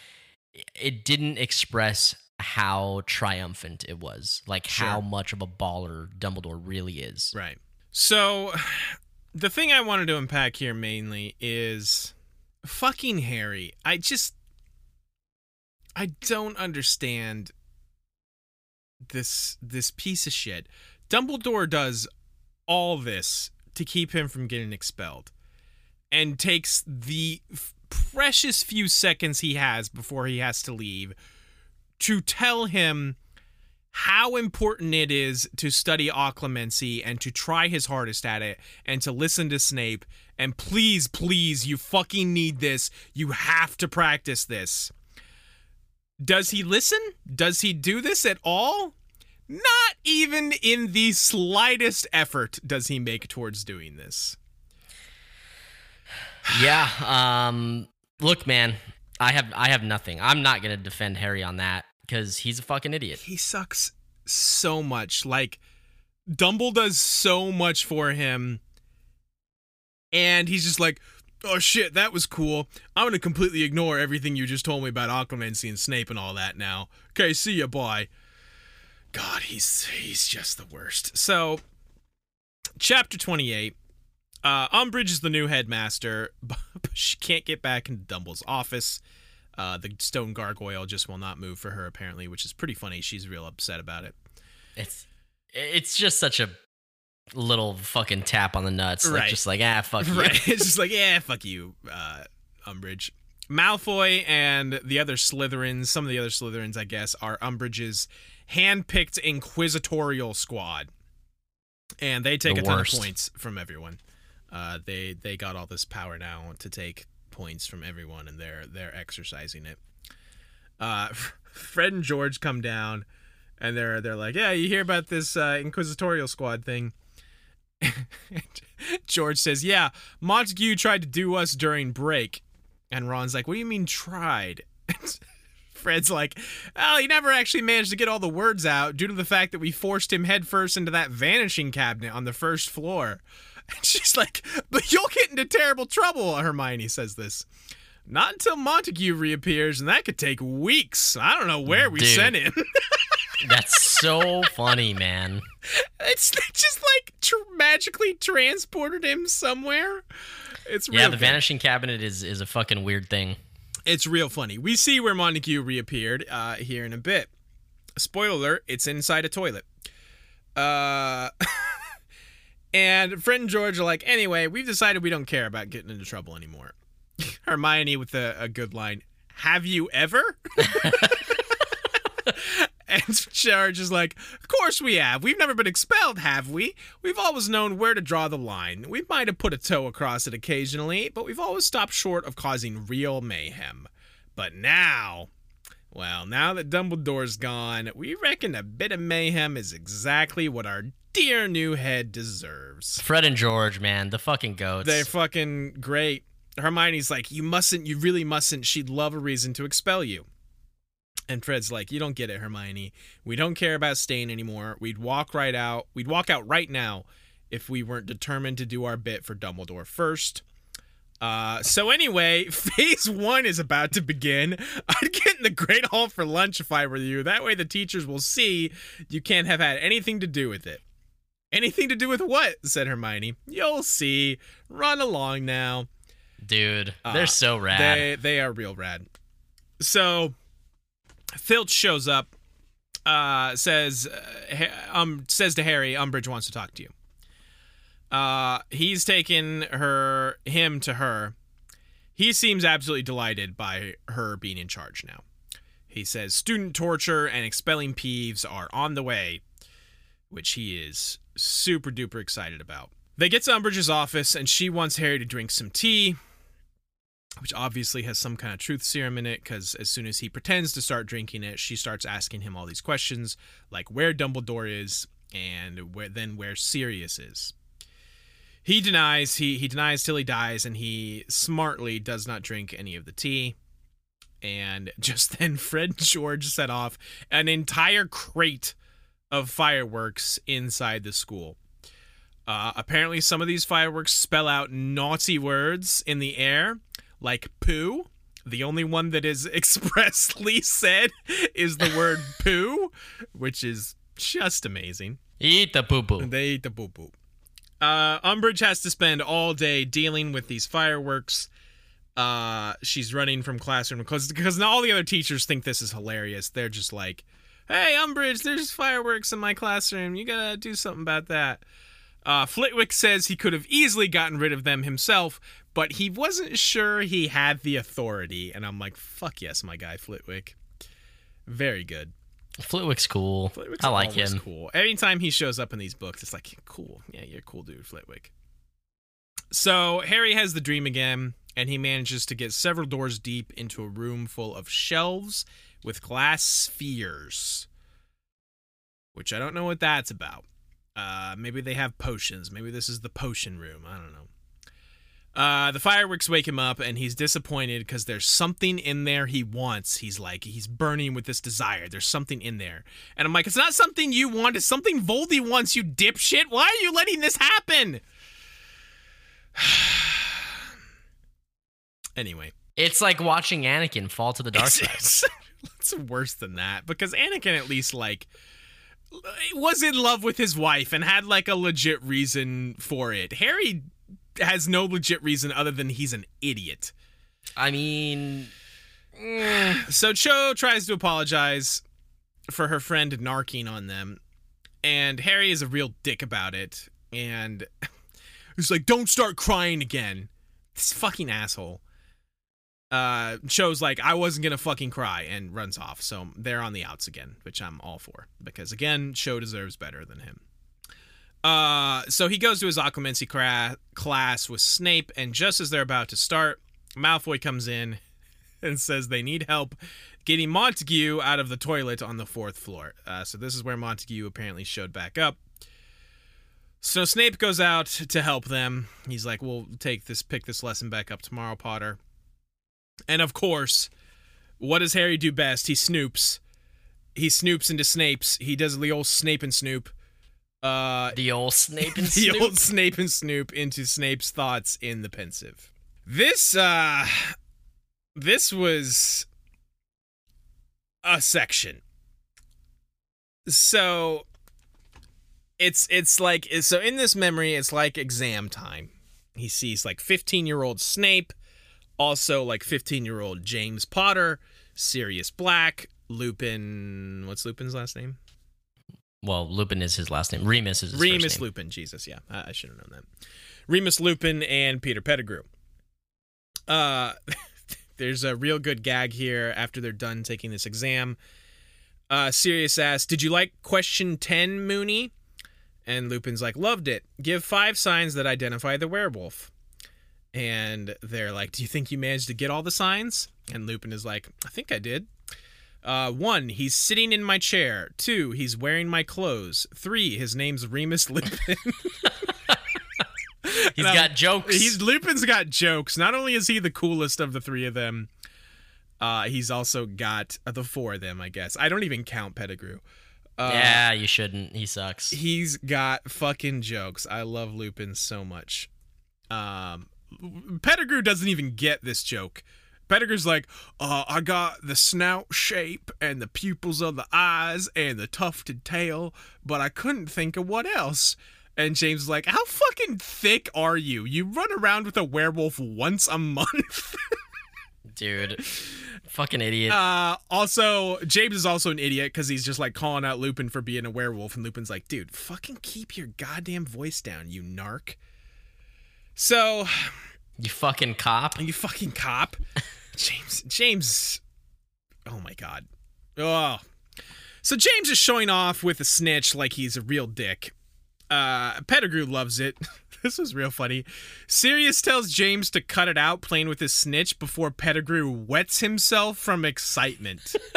it didn't express how triumphant it was, like how much of a baller Dumbledore really is. Right. So, the thing I wanted to unpack here mainly is fucking Harry. I just I don't understand this this piece of shit. Dumbledore does all this to keep him from getting expelled and takes the f- precious few seconds he has before he has to leave to tell him how important it is to study occlumency and to try his hardest at it and to listen to Snape and please please you fucking need this you have to practice this does he listen does he do this at all not even in the slightest effort does he make towards doing this [SIGHS] yeah. Um. Look, man. I have I have nothing. I'm not gonna defend Harry on that because he's a fucking idiot. he sucks so much. Like Dumble does so much for him, and he's just like, "Oh shit, that was cool. I'm gonna completely ignore everything you just told me about Occlumency and Snape and all that now. Okay, see ya, bye." God, he's he's just the worst. So, chapter 28. Uh, Umbridge is the new headmaster, [LAUGHS] but she can't get back into Dumble's office. Uh, the stone gargoyle just will not move for her, apparently, which is pretty funny. She's real upset about it. It's It's just such a little fucking tap on the nuts. Like, Right. just like, ah, fuck [LAUGHS] you. Right. it's just like, yeah, fuck you, uh, Umbridge. Malfoy and the other Slytherins, some of the other Slytherins, I guess, are Umbridge's hand-picked inquisitorial squad, and they take The a ton of points from everyone. Uh, they they got all this power now to take points from everyone, and they're they're exercising it. Uh, [LAUGHS] Fred and George come down, and they're they're like, yeah, you hear about this uh, inquisitorial squad thing? [LAUGHS] George says, Yeah, Montague tried to do us during break. And Ron's like, What do you mean tried? [LAUGHS] Fred's like, Oh, he never actually managed to get all the words out due to the fact that we forced him headfirst into that vanishing cabinet on the first floor. [LAUGHS] And she's like, But you'll get into terrible trouble, Hermione says this. Not until Montague reappears, and that could take weeks. I don't know where we Dude. sent him. [LAUGHS] That's so funny, man. it's just like tr- magically transported him somewhere. It's Yeah, the good. vanishing cabinet is is a fucking weird thing. It's real funny. We see where Montague reappeared uh, here in a bit. Spoiler alert, it's inside a toilet. Uh, [LAUGHS] and Fred and George are like, anyway, we've decided we don't care about getting into trouble anymore. [LAUGHS] Hermione with a, a good line, have you ever? [LAUGHS] and George is like, of course we have. We've never been expelled, have we? We've always known where to draw the line. We might have put a toe across it occasionally, but we've always stopped short of causing real mayhem. But now, well, now that Dumbledore's gone, we reckon a bit of mayhem is exactly what our dear new head deserves. Fred and George, man, the fucking goats. They're fucking great. Hermione's like, you mustn't, you really mustn't. She'd love a reason to expel you. And Fred's like, you don't get it, Hermione. We don't care about staying anymore. We'd walk right out. We'd walk out right now if we weren't determined to do our bit for Dumbledore first. Uh, so anyway, [LAUGHS] phase one is about to begin. [LAUGHS] I'd get in the Great Hall for lunch if I were you. That way the teachers will see you can't have had anything to do with it. Anything to do with what? said Hermione. You'll see. Run along now. Dude, Uh, they're so rad. They they are real rad. So Filch shows up, uh, says uh, um says to Harry, Umbridge wants to talk to you. Uh, he's taken her him to her. He seems absolutely delighted by her being in charge now. He says student torture and expelling peeves are on the way, which he is super duper excited about. They get to Umbridge's office and she wants Harry to drink some tea which obviously has some kind of truth serum in it because as soon as he pretends to start drinking it, she starts asking him all these questions like where Dumbledore is and where then where Sirius is. He denies he he denies till he dies and he smartly does not drink any of the tea. And just [LAUGHS] then Fred George set off an entire crate of fireworks inside the school. Uh, apparently, some of these fireworks spell out naughty words in the air, like poo. The only one that is [LAUGHS] expressly said is the word [LAUGHS] poo, which is just amazing. Eat the poo poo. They eat the poo poo. Uh, Umbridge has to spend all day dealing with these fireworks. Uh, she's running from classroom because because all the other teachers think this is hilarious. They're just like, "Hey, Umbridge, there's fireworks in my classroom. You gotta do something about that." Uh, Flitwick says he could have easily gotten rid of them himself, but he wasn't sure he had the authority. And I'm like, "Fuck yes, my guy Flitwick." Very good. Flitwick's cool. Flitwick's I like him. Cool. Anytime he shows up in these books, it's like cool. Yeah, you're a cool dude, Flitwick. So Harry has the dream again, and he manages to get several doors deep into a room full of shelves with glass spheres. Which I don't know what that's about. Uh, maybe they have potions. Maybe this is the potion room. I don't know. Uh, the fireworks wake him up, and he's disappointed because there's something in there he wants. He's like, he's burning with this desire. There's something in there. And I'm like, it's not something you want. It's something Voldy wants, you dipshit. Why are you letting this happen? [SIGHS] anyway, It's like watching Anakin fall to the dark side. [LAUGHS] it's, worse than that because Anakin at least like was in love with his wife and had like a legit reason for it. Harry has no legit reason other than he's an idiot. I mean, [SIGHS] So Cho tries to apologize for her friend narking on them. and Harry is a real dick about it, and [LAUGHS] he's like, "Don't start crying again." This fucking asshole. Uh, Cho's like I wasn't gonna fucking cry and runs off. So they're on the outs again, which I'm all for because again, Cho deserves better than him. Uh, so he goes to his occlumency cra- class with Snape, and just as they're about to start, Malfoy comes in [LAUGHS] and says they need help getting Montague out of the toilet on the fourth floor. Uh, so this is where Montague apparently showed back up. So Snape goes out to help them. He's like, "We'll take this, pick this lesson back up tomorrow, Potter." And of course, what does Harry do best? He snoops. He snoops into Snape's. He does the old Snape and Snoop. Uh, The old Snape [LAUGHS] and Snoop. the old Snape and Snoop into Snape's thoughts in the Pensieve. This uh this was a section. So it's it's like so in this memory it's like exam time. He sees like 15-year-old Snape, also like 15-year-old James Potter, Sirius Black, Lupin, what's Lupin's last name? Well, Lupin is his last name. Remus is his Remus first name. Lupin. Jesus, yeah, I, I should have known that. Remus Lupin and Peter Pettigrew. Uh, [LAUGHS] there's a real good gag here after they're done taking this exam. Uh, Sirius asks, "Did you like question ten, Moony?" And Lupin's like, "Loved it. Give five signs that identify the werewolf." And they're like, "Do you think you managed to get all the signs?" And Lupin is like, "I think I did." Uh, one, he's sitting in my chair. Two, he's wearing my clothes. Three, his name's Remus Lupin. [LAUGHS] He's I'm- got jokes. he's Lupin's got jokes. Not only is he the coolest of the three of them, uh, he's also got uh, the four of them. I guess I don't even count Pettigrew. Uh, yeah, you shouldn't. He sucks. he's got fucking jokes. I love Lupin so much. Um, Pettigrew doesn't even get this joke. Pettigrew's like, uh, I got the snout shape and the pupils of the eyes and the tufted tail, but I couldn't think of what else. And James is like, How fucking thick are you? You run around with a werewolf once a month. [LAUGHS] Dude. Fucking idiot. Uh, also, James is also an idiot because he's just like calling out Lupin for being a werewolf, and Lupin's like, dude, fucking keep your goddamn voice down, you narc. So, you fucking cop. you fucking cop. [LAUGHS] James, James, oh my god. Oh. So James is showing off with a snitch like he's a real dick. Uh, Pettigrew loves it. [LAUGHS] this was real funny. Sirius tells James to cut it out playing with his snitch before Pettigrew wets himself from excitement. [LAUGHS]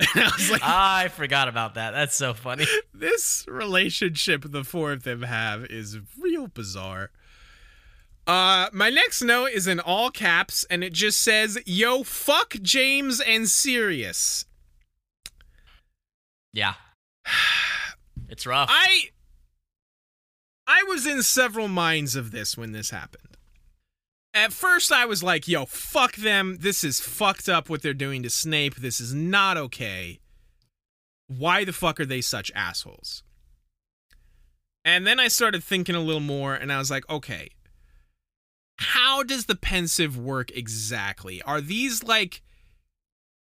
and I was like, I forgot about that. That's so funny. this relationship the four of them have is real bizarre. Uh, my next note is in all caps, and it just says, "Yo, fuck James and Sirius." Yeah. [SIGHS] It's rough. I I was in several minds of this when this happened. At first I was like, yo, fuck them. This is fucked up what they're doing to Snape. This is not okay. Why the fuck are they such assholes? And then I started thinking a little more and I was like, okay. How does the Pensieve work exactly? Are these like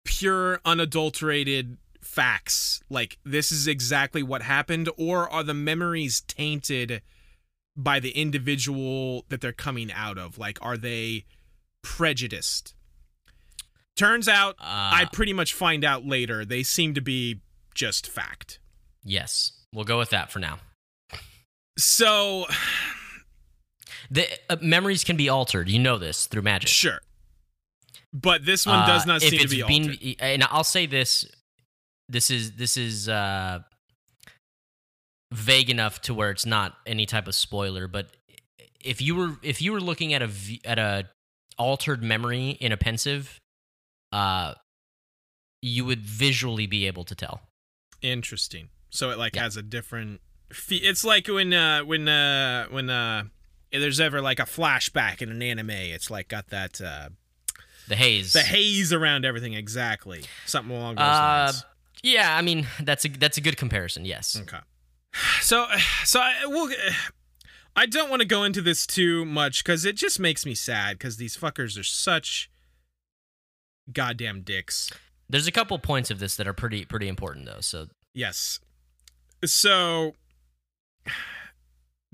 pure unadulterated facts like this is exactly what happened or are the memories tainted by the individual that they're coming out of like are they prejudiced turns out uh, i pretty much find out later they seem to be just fact yes. We'll go with that for now. so The uh, memories can be altered. You know this through magic. sure but this one does Uh, not if seem to be been- altered and I'll say this: this is this is uh, vague enough to where it's not any type of spoiler. But if you were if you were looking at a v- at a altered memory in a Pensieve, uh, you would visually be able to tell. Interesting. So it like Yeah. has a different. Fe- it's like when uh when uh when uh there's ever like a flashback in an anime. It's like got that uh The haze. the haze around everything. Exactly. Something along those Uh, lines. yeah, I mean that's a that's a good comparison. Yes. Okay. So so I will. I don't want to go into this too much because it just makes me sad because these fuckers are such goddamn dicks. There's a couple points of this that are pretty pretty important though. So Yes. So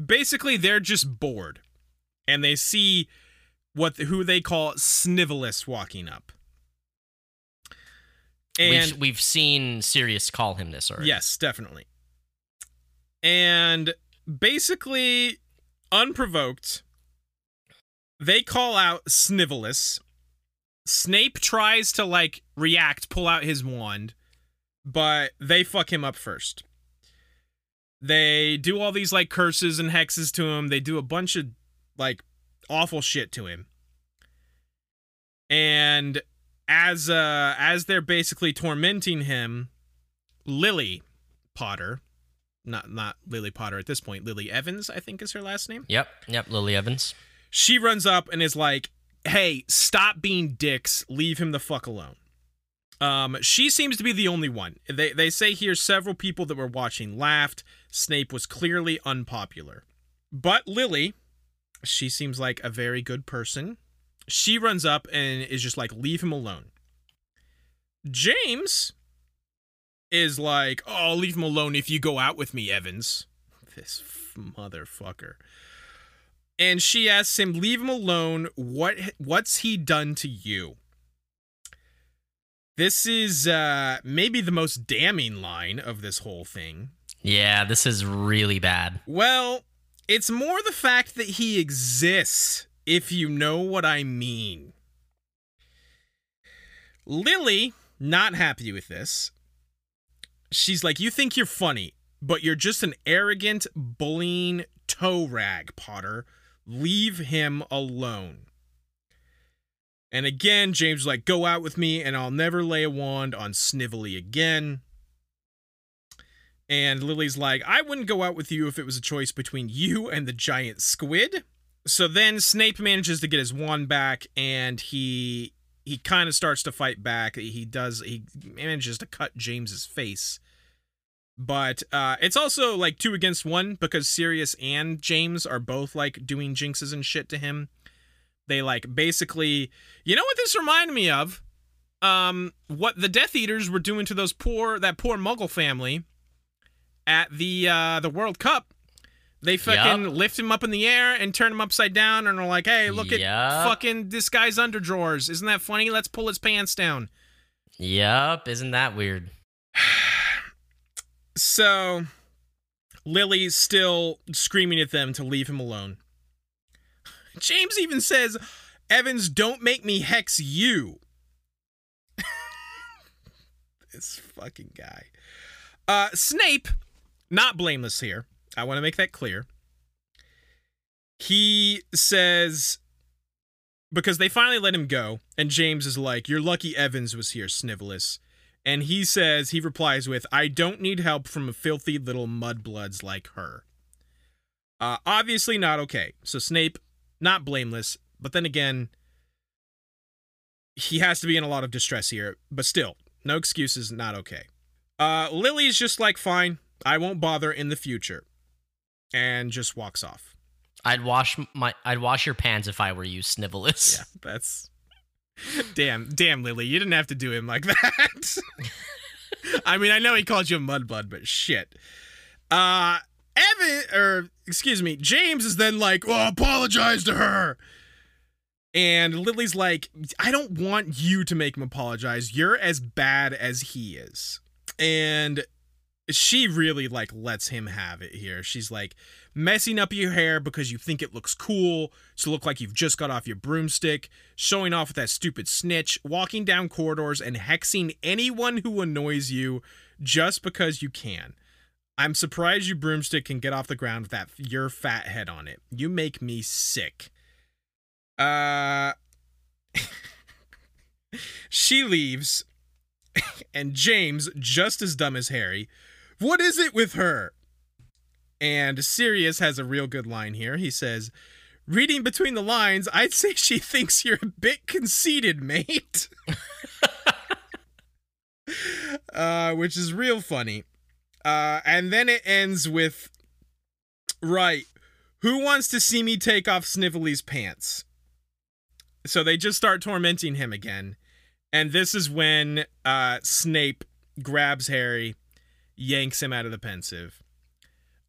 basically they're just bored and they see what who they call Snivellus walking up. And we've, we've seen Sirius call him this already. Yes, definitely. And basically, unprovoked, they call out Snivellus. Snape tries to like react, pull out his wand, but they fuck him up first. They do all these like curses and hexes to him. They do a bunch of like awful shit to him. And as uh as they're basically tormenting him, Lily Potter, not not Lily Potter at this point, Lily Evans, I think is her last name. Yep. Yep. Lily Evans. She runs up and is like, "Hey, stop being dicks. Leave him the fuck alone." Um, she seems to be the only one. They they say here several people that were watching laughed. Snape was clearly unpopular, but Lily, she seems like a very good person. She runs up and is just like, "Leave him alone." James is like, "Oh, leave him alone if you go out with me, Evans." This motherfucker. And she asks him, "Leave him alone. What what's he done to you?" This is uh maybe the most damning line of this whole thing. Yeah, this is really bad. Well, it's more the fact that he exists, if you know what I mean. Lily, not happy with this. She's like, You think you're funny, but you're just an arrogant, bullying toe rag, Potter. Leave him alone. And again, James like, Go out with me, and I'll never lay a wand on Snivelly again. And Lily's like, I wouldn't go out with you if it was a choice between you and the giant squid. So then Snape manages to get his wand back and he he kind of starts to fight back. He does he manages to cut James's face. But uh it's also like two against one because Sirius and James are both like doing jinxes and shit to him. They like basically you know what this reminded me of? Um what the Death Eaters were doing to those poor that poor muggle family at the uh the World Cup. They fucking Yup. lift him up in the air and turn him upside down and are like, "Hey, look at fucking this guy's underdrawers. Isn't that funny? Let's pull his pants down." Yep. Isn't that weird? [SIGHS] So Lily's still screaming at them to leave him alone. James even says, "Evans, don't make me hex you." [LAUGHS] this fucking guy. Uh Snape, not blameless here. I want to make that clear. He says because they finally let him go, and James is like, You're lucky Evans was here, Snivellus. And he says, he replies with, I don't need help from filthy little mudbloods like her. Uh, obviously not okay. So Snape, not blameless, but then again, he has to be in a lot of distress here. But still, no excuses, not okay. Uh, Lily's just like, fine, I won't bother in the future. And just walks off. I'd wash my I'd wash your pants if I were you, Snivellus. Yeah, that's damn, damn, Lily, you didn't have to do him like [LAUGHS] that. [LAUGHS] I mean, I know he called you a mudblood, but shit. Uh, Evan, or excuse me, James is then like, "Oh, apologize to her," and Lily's like, "I don't want you to make him apologize. You're as bad as he is," and she really like lets him have it here. She's like messing up your hair because you think it looks cool to look like you've just got off your broomstick, showing off with that stupid snitch, walking down corridors and hexing anyone who annoys you just because you can. I'm surprised your broomstick can get off the ground with that your fat head on it. You make me sick. Uh [LAUGHS] she leaves [LAUGHS] and James, just as dumb as Harry, what is it with her? And Sirius has a real good line here. He says, Reading between the lines, I'd say she [LAUGHS] thinks you're a bit conceited, mate. uh, which is real funny. Uh, and then it ends with, Right, who wants to see me take off Snivelly's pants? So they just start tormenting him again. And this is when uh, Snape grabs Harry yanks him out of the Pensieve.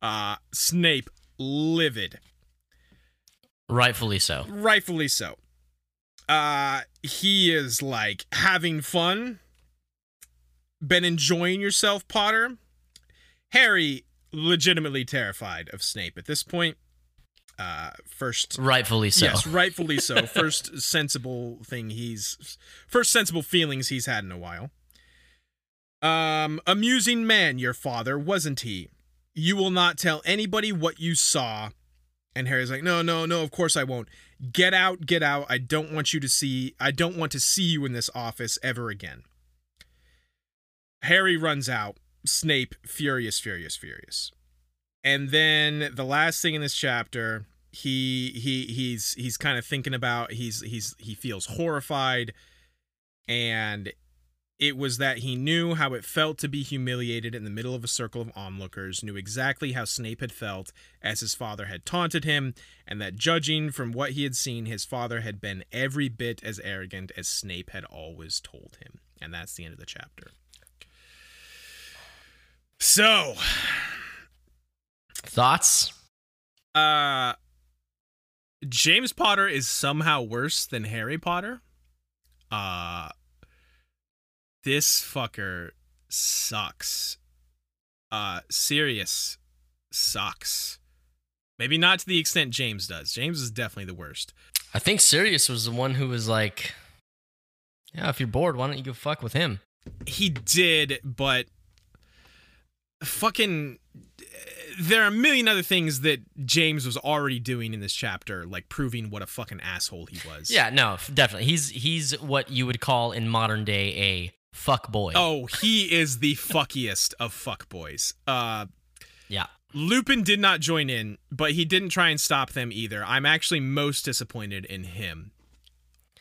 Uh, Snape, livid, Rightfully so. rightfully so. Uh, he is like having fun. Been enjoying yourself, Potter. Harry, legitimately terrified of Snape at this point. Uh, first Rightfully so. Yes, rightfully so. [LAUGHS] First sensible thing he's first sensible feelings he's had in a while. Um, amusing man, your father, wasn't he? You will not tell anybody what you saw. And Harry's like, "No, no, no, of course I won't. Get out, get out. I don't want you to see I don't want to see you in this office ever again." Harry runs out. Snape furious, furious, furious. And then the last thing in this chapter, he he he's he's kind of thinking about he's he's he feels horrified and it was that he knew how it felt to be humiliated in the middle of a circle of onlookers, knew exactly how Snape had felt as his father had taunted him, and that judging from what he had seen, his father had been every bit as arrogant as Snape had always told him. And that's the end of the chapter. So, Thoughts? uh James Potter is somehow worse than Harry Potter. Uh this fucker sucks. Uh Sirius sucks. Maybe not to the extent James does. James is definitely the worst. I think Sirius was the one who was like, "Yeah, if you're bored, why don't you go fuck with him?" He did, but fucking there are a million other things that James was already doing in this chapter, like proving what a fucking asshole he was. Yeah, no, definitely. He's he's what you would call in modern day a fuck boy. Oh, he is the fuckiest of fuckboys. Uh yeah. Lupin did not join in, but he didn't try and stop them either. I'm actually most disappointed in him.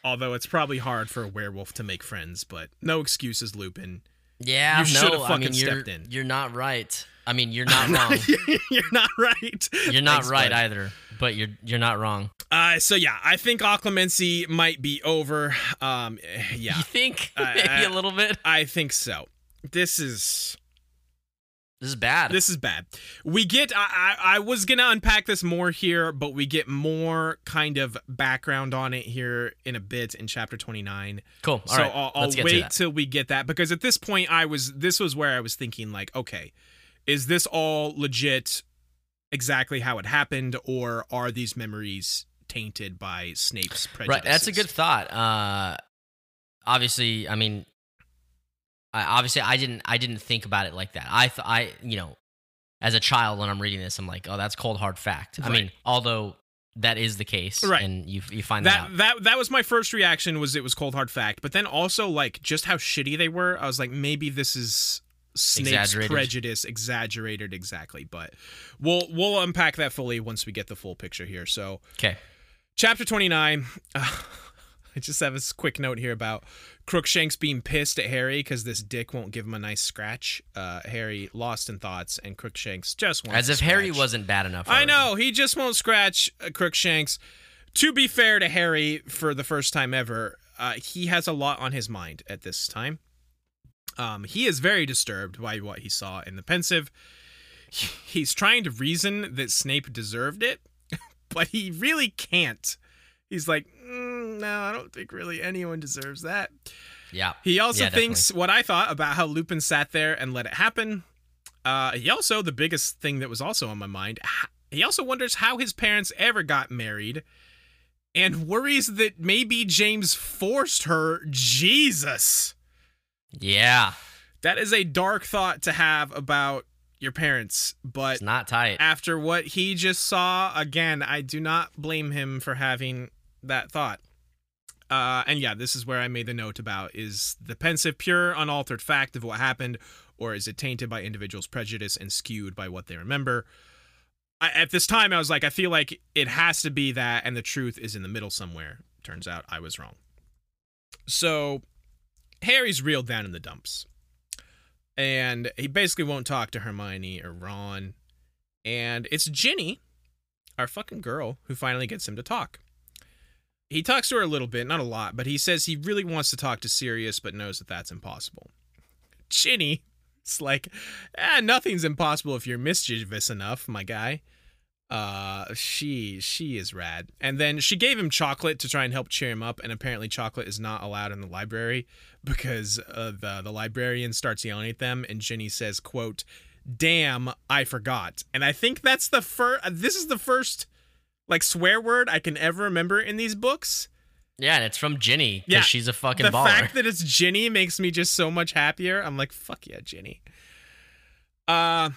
Although it's probably hard for a werewolf to make friends, but no excuses, Lupin. Yeah, You no, I mean, you're, stepped in. You're not right. I mean, you're [LAUGHS] not wrong. [LAUGHS] You're not right. You're not Thanks, right bud. either, but you're you're not wrong. Uh, so yeah, I think Occlumency might be over. Um, eh, yeah, You think [LAUGHS] I- maybe I- a little bit? I think so. This is This is bad. this is bad. We get. I, I I was gonna unpack this more here, but we get more kind of background on it here in a bit in chapter twenty nine. cool. All so right, I'll, I'll let's get to wait till we get that because at this point I was. This was where I was thinking like, okay, is this all legit? Exactly how it happened, or are these memories tainted by Snape's prejudices? Right, that's a good thought. Uh, obviously, I mean, I, obviously, I didn't, I didn't think about it like that. I, th- I, you know, as a child when I'm reading this, I'm like, oh, that's cold hard fact. I mean, although that is the case, Right. And you, you find that, that out. that that was my first reaction was it was cold hard fact but then also like just how shitty they were i was like maybe this is snape's Exaggerated. prejudice exaggerated exactly but we'll we'll unpack that fully once we get the full picture here so Okay, chapter 29 uh, [SIGHS] i just have a quick note here about crookshanks being pissed at harry because this dick won't give him a nice scratch uh harry lost in thoughts and crookshanks just wants as if Harry wasn't bad enough. I know he just won't scratch uh, Crookshanks. To be fair to Harry, for the first time ever, uh, he has a lot on his mind at this time. Um, he is very disturbed by what he saw in the Pensieve. He's trying to reason that Snape deserved it, [LAUGHS] but he really can't. He's like, mm, no, I don't think really anyone deserves that. Yeah, He also Yeah, thinks what I thought about how Lupin sat there and let it happen. Uh, he also, the biggest thing that was also on my mind, he also wonders how his parents ever got married and worries that maybe James forced her. Jesus. yeah, That is a dark thought to have about your parents, but it's not tight. after what he just saw, again, I do not blame him for having that thought. Uh, and yeah, this is where I made the note about is the Pensieve pure, unaltered fact of what happened, or is it tainted by individuals' prejudice and skewed by what they remember? I, at this time, I was like, I feel like it has to be that, and the truth is in the middle somewhere. Turns out I was wrong. So Harry's reeled down in the dumps and he basically won't talk to Hermione or Ron. And it's Ginny, our fucking girl, who finally gets him to talk. He talks to her a little bit, not a lot, but he says he really wants to talk to Sirius, but knows that that's impossible. Ginny it's like, eh, nothing's impossible if you're mischievous enough, my guy. Uh, she she is rad. And then she gave him chocolate to try and help cheer him up. And apparently, chocolate is not allowed in the library because uh, the the librarian starts yelling at them. And Ginny says, "quote Damn, I forgot." And I think that's the first. This is the first like swear word I can ever remember in these books. Yeah, and it's from Ginny because Yeah, she's a fucking the baller. fact that it's Ginny makes me just so much happier. I'm like, fuck yeah, Ginny. Uh,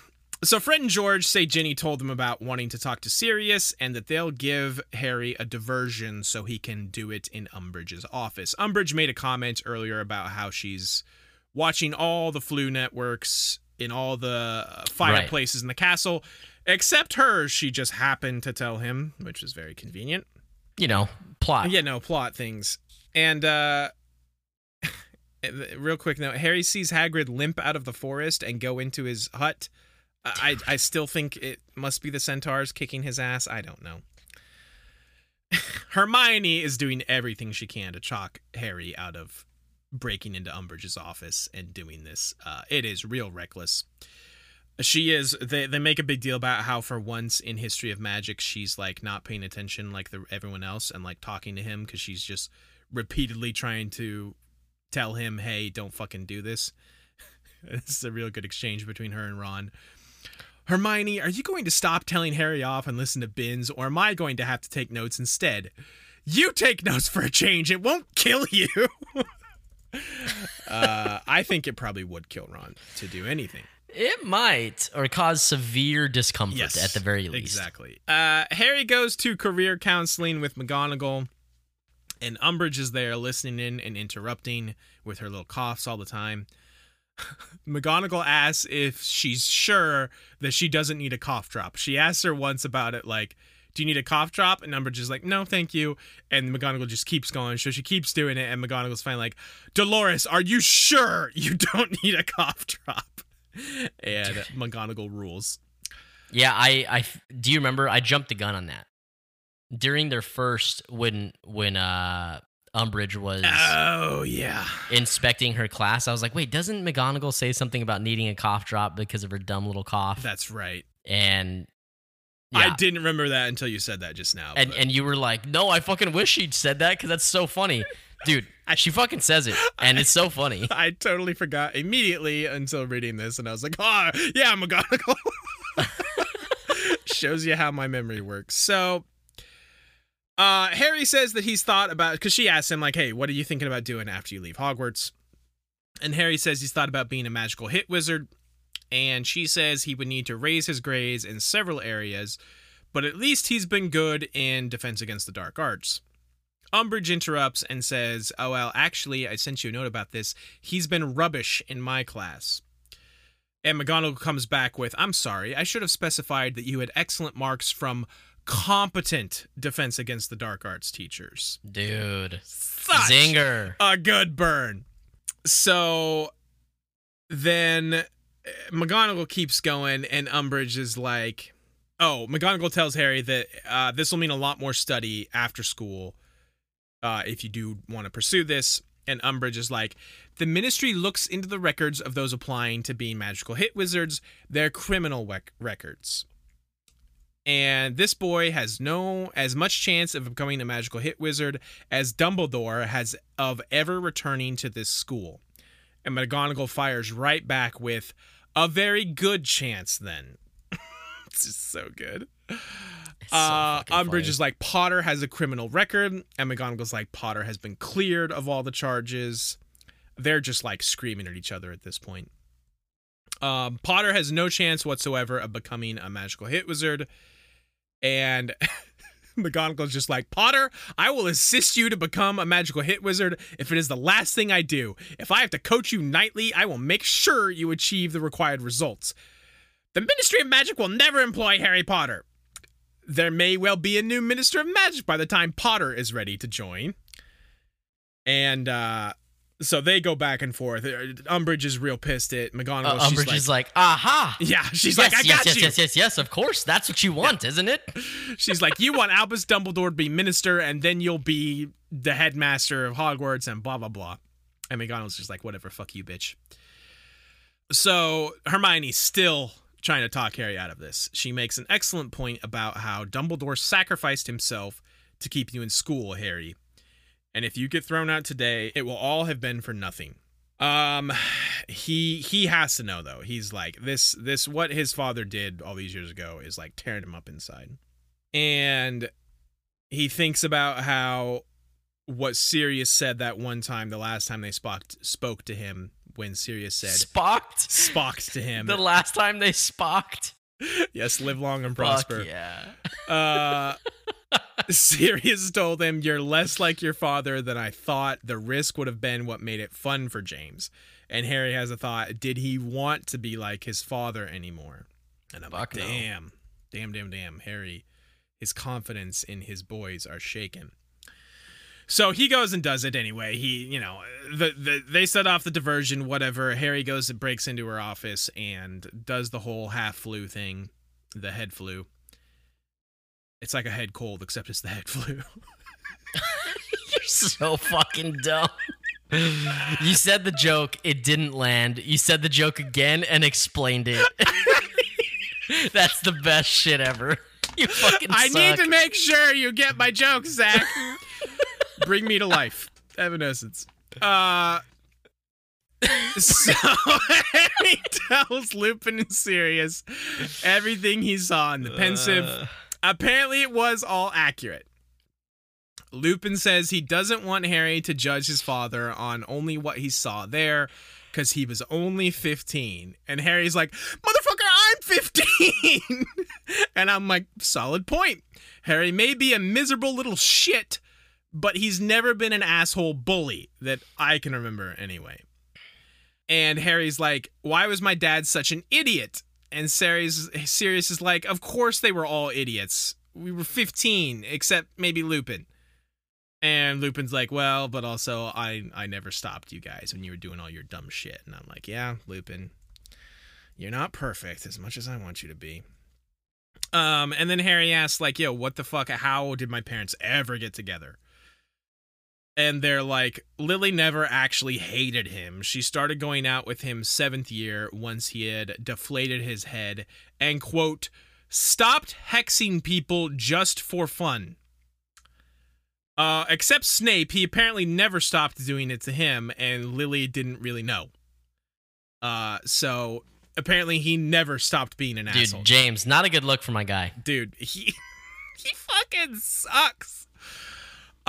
so Fred and George say Ginny told them about wanting to talk to Sirius and that they'll give Harry a diversion so he can do it in Umbridge's office. Umbridge made a comment earlier about how she's watching all the Floo networks in all the uh, fireplaces in the castle, except hers. She just happened to tell him, which is very convenient. you know, plot. Yeah, no plot things. And uh [LAUGHS] real quick note, Harry sees Hagrid limp out of the forest and go into his hut. I I still think it must be the centaurs kicking his ass. I don't know. [LAUGHS] Hermione is doing everything she can to chalk Harry out of breaking into Umbridge's office and doing this. Uh, it is real reckless. She is. They they make a big deal about how for once in history of magic, she's like not paying attention like the everyone else and like talking to him because she's just repeatedly trying to tell him, "Hey, don't fucking do this." [LAUGHS] this is a real good exchange between her and Ron. Hermione, are you going to stop telling Harry off and listen to Binns, or am I going to have to take notes instead? You take notes for a change. It won't kill you. [LAUGHS] uh, I think it probably would kill Ron to do anything. It might or cause severe discomfort at the very least. Exactly. Uh, Harry goes to career counseling with McGonagall, and Umbridge is there listening in and interrupting with her little coughs all the time. [LAUGHS] McGonagall asks if she's sure that she doesn't need a cough drop. She asks her once about it, like, do you need a cough drop? And Umbridge is like, no, thank you. And McGonagall just keeps going. So she keeps doing it. And McGonagall's finally like, Dolores, are you sure you [LAUGHS] don't need a cough drop? [LAUGHS] And [LAUGHS] McGonagall rules. Yeah, I, I do you remember I jumped the gun on that. During their first when when uh Umbridge was Oh, yeah. inspecting her class, I was like, wait, doesn't McGonagall say something about needing a cough drop because of her dumb little cough? That's right. and I didn't remember that until you said that just now. and but- and you were like, no, I fucking wish she'd said that because that's so funny, [LAUGHS] dude. She fucking says it, and it's so funny. [LAUGHS] I totally forgot immediately until reading this, and I was like, "Oh, yeah, I'm a McGonagall." [LAUGHS] Shows you how my memory works. So, uh, Harry says that he's thought about because she asks him like, "Hey, what are you thinking about doing after you leave Hogwarts?" And Harry says he's thought about being a magical hit wizard, and she says he would need to raise his grades in several areas, but at least he's been good in defense against the dark arts. Umbridge interrupts and says, Oh, well, actually, I sent you a note about this. He's been rubbish in my class. And McGonagall comes back with, I'm sorry, I should have specified that you had excellent marks from competent defense against the dark arts teachers. Dude, Such zinger. a good burn. So then uh, McGonagall keeps going, and Umbridge is like, "Oh, McGonagall tells Harry that uh, this will mean a lot more study after school uh, if you do want to pursue this." And Umbridge is like, "The Ministry looks into the records of those applying to be magical hit wizards. They're criminal rec- records." And this boy has no as much chance of becoming a magical hit wizard as Dumbledore has of ever returning to this school. And McGonagall fires right back with a very good chance then. [LAUGHS] it's just so good. It's so uh, Umbridge funny. is like Potter has a criminal record, and McGonagall's like Potter has been cleared of all the charges. They're just like screaming at each other at this point. Um, Potter has no chance whatsoever of becoming a magical hit wizard, and [LAUGHS] McGonagall's just like Potter. I will assist you to become a magical hit wizard if it is the last thing I do. If I have to coach you nightly, I will make sure you achieve the required results. The Ministry of Magic will never employ Harry Potter. There may well be a new Minister of Magic by the time Potter is ready to join. And uh so they go back and forth. Uh, Umbridge is real pissed at McGonagall. Uh, Umbridge like, is like, aha. yeah, she's yes, like, I yes, got yes, you. yes, yes, yes. Of course, that's what you want, isn't it? [LAUGHS] She's like, you want Albus Dumbledore to be minister, and then you'll be the headmaster of Hogwarts, and blah blah blah. And McGonagall's just like, whatever, fuck you, bitch. So Hermione's still trying to talk Harry out of this. She makes an excellent point about how Dumbledore sacrificed himself to keep you in school, Harry. And if you get thrown out today, it will all have been for nothing. Um he he has to know though. He's like this this what his father did all these years ago is like tearing him up inside. And he thinks about how what Sirius said that one time the last time they spoke spoke to him when Sirius said Spocked? spocked to him. The last time they spocked? yes, live long and Fuck prosper. yeah. Uh, [LAUGHS] Sirius told him, You're less like your father than I thought. The risk would have been what made it fun for James. And Harry has a thought Did he want to be like his father anymore? And I'm Fuck like, no. Damn, damn, damn, damn. Harry, his confidence in his boys are shaken. So he goes and does it anyway. He, you know, the, the they set off the diversion, whatever. Harry goes and breaks into her office and does the whole half flu thing, the head flu. It's like a head cold, except it's the head flu. [LAUGHS] You're so fucking dumb. You said the joke, it didn't land. You said the joke again and explained it. [LAUGHS] That's the best shit ever. [LAUGHS] You fucking I need to make sure you get my joke, Zach. Bring me to life. Evanescence. Uh [LAUGHS] so [LAUGHS] he tells Lupin and Sirius everything he saw in the Pensieve. Uh, Apparently, it was all accurate. Lupin says he doesn't want Harry to judge his father on only what he saw there because he was only 15. And Harry's like, Motherfucker, I'm 15. [LAUGHS] and I'm like, Solid point. Harry may be a miserable little shit, but he's never been an asshole bully that I can remember anyway. And Harry's like, Why was my dad such an idiot? And Sirius, Sirius is like, Of course they were all idiots. We were 15, except maybe Lupin. And Lupin's like, Well, but also I I never stopped you guys when you were doing all your dumb shit. And I'm like, Yeah, Lupin. You're not perfect as much as I want you to be. Um, and then Harry asks, like, yo, what the fuck? How did my parents ever get together? And they're like, Lily never actually hated him. She started going out with him seventh year once he had deflated his head and, quote, stopped hexing people just for fun. Uh, except Snape, he apparently never stopped doing it to him, and Lily didn't really know. Uh, so apparently he never stopped being an dude, asshole. James, not a good look for my guy. Dude, he [LAUGHS] he fucking sucks.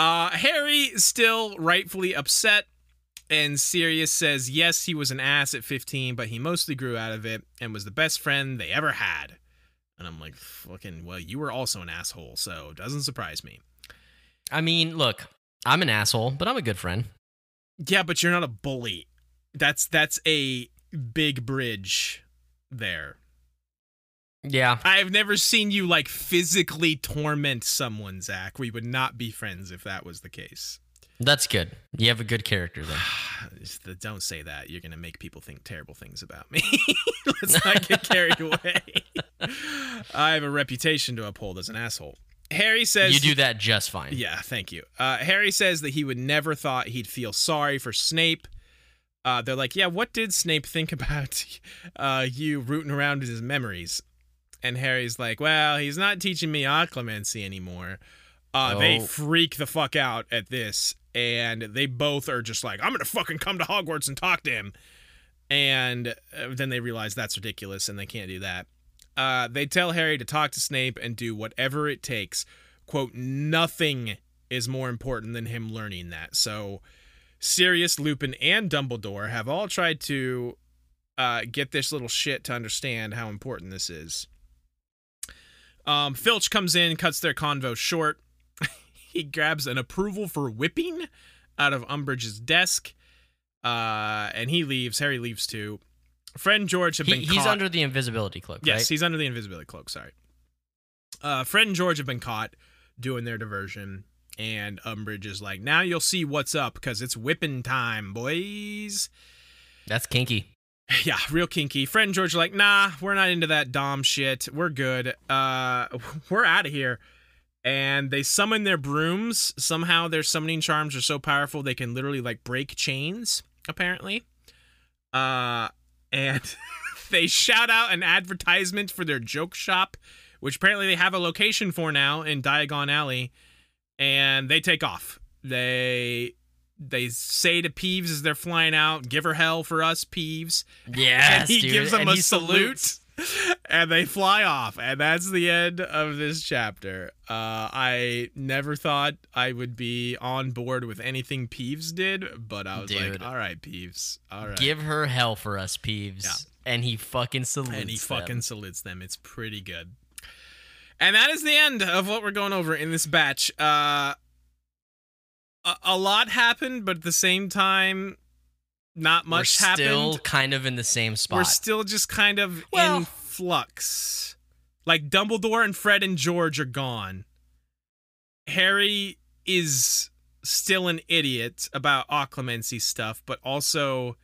Uh, Harry still rightfully upset, and Sirius says yes, he was an ass at 15, but he mostly grew out of it and was the best friend they ever had. And I'm like, fucking, well, you were also an asshole, so it doesn't surprise me. I mean, look, I'm an asshole, but I'm a good friend. Yeah, but you're not a bully. That's that's a big bridge there. Yeah. I've never seen you like physically torment someone, Zach. We would not be friends if that was the case. That's good. You have a good character then. [SIGHS] The- Don't say that. You're gonna make people think terrible things about me. [LAUGHS] Let's not get carried [LAUGHS] away. I have a reputation to uphold as an asshole. Harry says You do that just fine. Yeah, thank you. Uh, Harry says that he would never thought he'd feel sorry for Snape. Uh, they're like, yeah, what did Snape think [LAUGHS] about uh, you rooting around in his memories? And Harry's like, well, he's not teaching me occlumency anymore. Uh, They Oh. freak the fuck out at this, and they both are just like, I'm gonna fucking come to Hogwarts and talk to him. And uh, then they realize that's ridiculous, and they can't do that. Uh, they tell Harry to talk to Snape and do whatever it takes. Quote, nothing is more important than him learning that. So, Sirius, Lupin, and Dumbledore have all tried to uh, get this little shit to understand how important this is. Um, Filch comes in, cuts their convo short. [LAUGHS] he grabs an approval for whipping out of Umbridge's desk, uh, and he leaves. Harry leaves too. Friend George have He- been he's caught. under the invisibility cloak, Yes, right? he's under the invisibility cloak. Sorry. Uh, Fred and George have been caught doing their diversion, and Umbridge is like, "Now you'll see what's up because it's whipping time, boys." That's kinky. [LAUGHS] Yeah, real kinky. Fred and George are like, "Nah, we're not into that dom shit. We're good. Uh, [LAUGHS] we're out of here." And they summon their brooms. Somehow their summoning charms are so powerful they can literally like break chains. Apparently, uh, and [LAUGHS] they shout out an advertisement for their joke shop, which apparently they have a location for now in Diagon Alley, and they take off. They they say to Peeves as they're flying out, "Give her hell for us, Peeves." Yes, and he dude. gives them and a salute. salutes. And they fly off, and that's the end of this chapter. Uh, I never thought I would be on board with anything Peeves did, but I was Dude. like, "All right, Peeves, all right." Give her hell for us, Peeves. Yeah. And he fucking salutes and he them. fucking salutes them. It's pretty good. And that is the end of what we're going over in this batch. Uh, a, a lot happened, but at the same time, not much We're happened. still kind of in the same spot. We're still just kind of Well- in flux. Like Dumbledore and Fred and George are gone. Harry is still an idiot about occlumency stuff, but also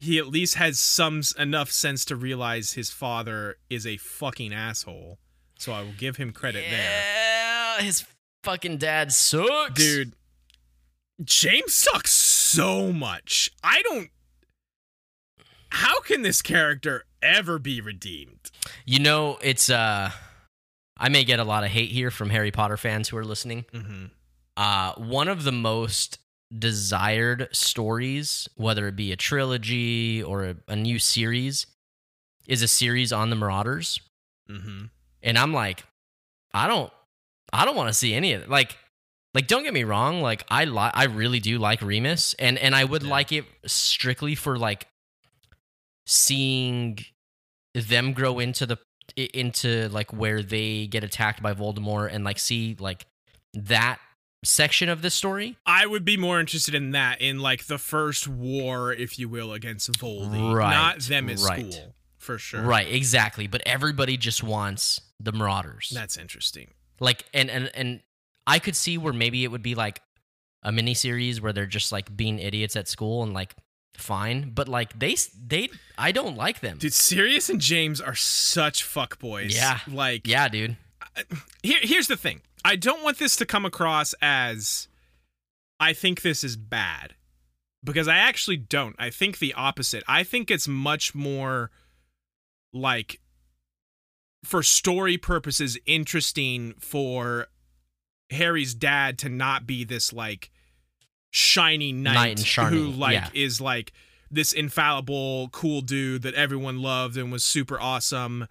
he at least has some enough sense to realize his father is a fucking asshole. So I will give him credit there. yeah, his fucking dad sucks. Dude, James sucks so much. I don't. How can this character ever be redeemed? You know, it's uh I may get a lot of hate here from Harry Potter fans who are listening. Mm-hmm. Uh one of the most desired stories, whether it be a trilogy or a, a new series, is a series on the Marauders. Mm-hmm. And I'm like, I don't I don't want to see any of it. Like like don't get me wrong, like I li- I really do like Remus and and I would Yeah. like it strictly for like seeing them grow into the into like where they get attacked by Voldemort and like see like that section of the story. I would be more interested in that, in like the first war, if you will, against Voldy, Right, not them at right. school, for sure. Right, exactly. But everybody just wants the Marauders. That's interesting. like and and and I could see where maybe it would be like a mini series where they're just like being idiots at school and like fine, but like they they I don't like them. Dude, Sirius and James are such fuckboys. Yeah. Like, Yeah, dude. here, here's the thing. I don't want this to come across as I think this is bad because I actually don't. I think the opposite. I think it's much more like for story purposes interesting for Harry's dad to not be this like shiny knight, Knight who like yeah. is like this infallible cool dude that everyone loved and was super awesome.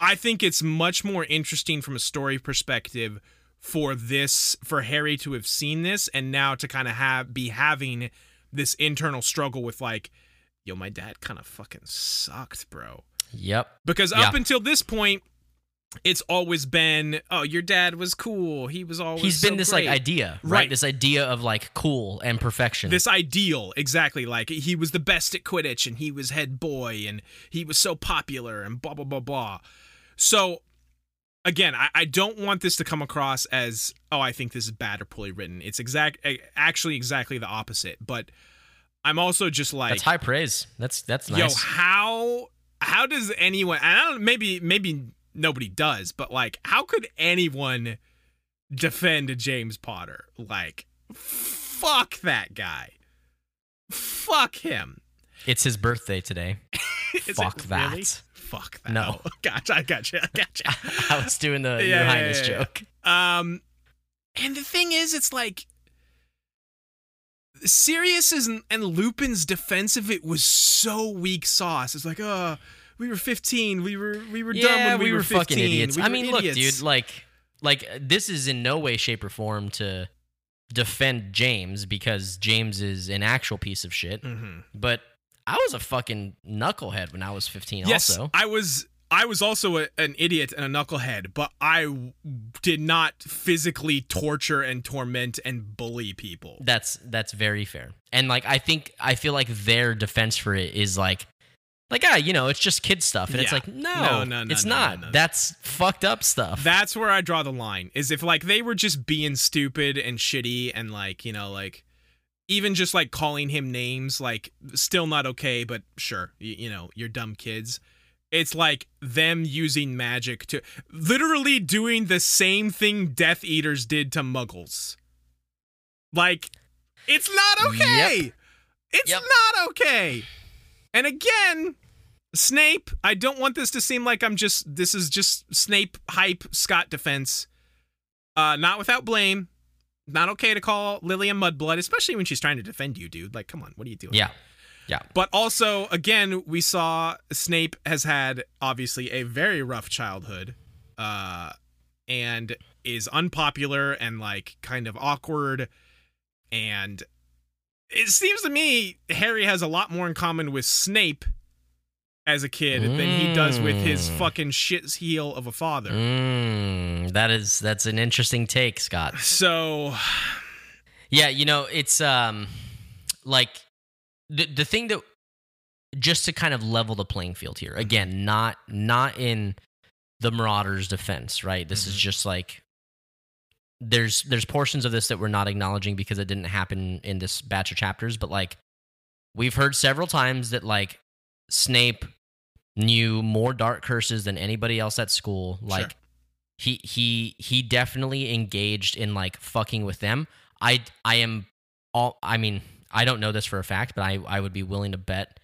I think it's much more interesting from a story perspective for this for Harry to have seen this and now to kind of have be having this internal struggle with like yo my dad kind of fucking sucked bro Yep. because up Yeah. until this point it's always been oh your dad was cool he was always He's been so this great." like idea, right? Right. This idea of like cool and perfection. this ideal exactly like he was the best at quidditch and he was head boy and he was so popular and blah blah blah blah so again I, I don't want this to come across as oh i think this is bad or poorly written it's exact eh, actually exactly the opposite but i'm also just like that's high praise. That's that's yo how how does anyone and i don't maybe maybe nobody does but like how could anyone defend james potter like fuck that guy fuck him it's his birthday today. [LAUGHS] Fuck that. really? fuck that No. [LAUGHS] gotcha i gotcha i gotcha [LAUGHS] I was doing the Yeah, Your Highness yeah, yeah. joke. Um, and the thing is, it's like Sirius's and, and Lupin's defense of it was so weak sauce. It's like, uh, we were 15. We were we were dumb Yeah, when we, we, were, 15. fucking idiots. We I mean, idiots. look, dude, like, like this is in no way, shape, or form to defend James because James is an actual piece of shit. Mhm. But I was a fucking knucklehead when I was 15. Yes, also, I was. I was also a, an idiot and a knucklehead, but I w- did not physically torture and torment and bully people. that's that's very fair. And like, I think I feel like their defense for it is like. Like ah, you know, it's just kid stuff, and it's like no, No, no, no, it's no, no, not. no. That's fucked up stuff. That's where I draw the line. Is if like they were just being stupid and shitty and like, you know, like even just like calling him names, like still not okay, but sure, you, you know, you're dumb kids. It's like them using magic to literally doing the same thing Death Eaters did to muggles. Like, it's not okay. It's Yep. not okay. And again, Snape, I don't want this to seem like I'm just this is just Snape hype Scott defense. Uh not without blame. Not okay to call Lily a mudblood, especially when she's trying to defend you, dude. Like, come on, what are you doing? Yeah. Yeah. But also, again, we saw Snape has had obviously a very rough childhood, uh, and is unpopular and like kind of awkward. And it seems to me Harry has a lot more in common with Snape as a kid than he does with his Mm. fucking shit heel of a father. Mm, that is that's an interesting take, Scott. So, Yeah, you know, it's um like the the thing that just to kind of level the playing field here. Again, not not in the Marauders defense, right? This is Mhm. just like there's there's portions of this that we're not acknowledging because it didn't happen in this batch of chapters, but like we've heard several times that like Snape knew more dark curses than anybody else at school. Like Sure. he he he definitely engaged in like fucking with them. I I am all I mean, I don't know this for a fact, but I I would be willing to bet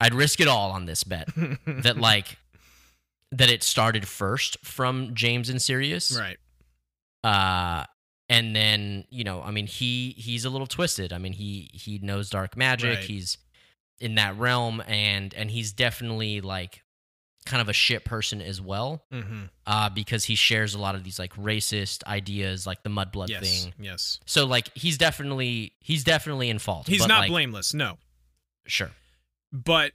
I'd risk it all on this bet [LAUGHS] that like that it started first from James and Sirius. right. Uh and then, you know, I mean he he's a little twisted. I mean he he knows dark magic. Right. He's in that realm and and he's definitely like kind of a shit person as well hmm uh, because he shares a lot of these like racist ideas, like the mudblood Yes. thing. Yes. So like he's definitely he's definitely in fault. He's not like, blameless. No. Sure. but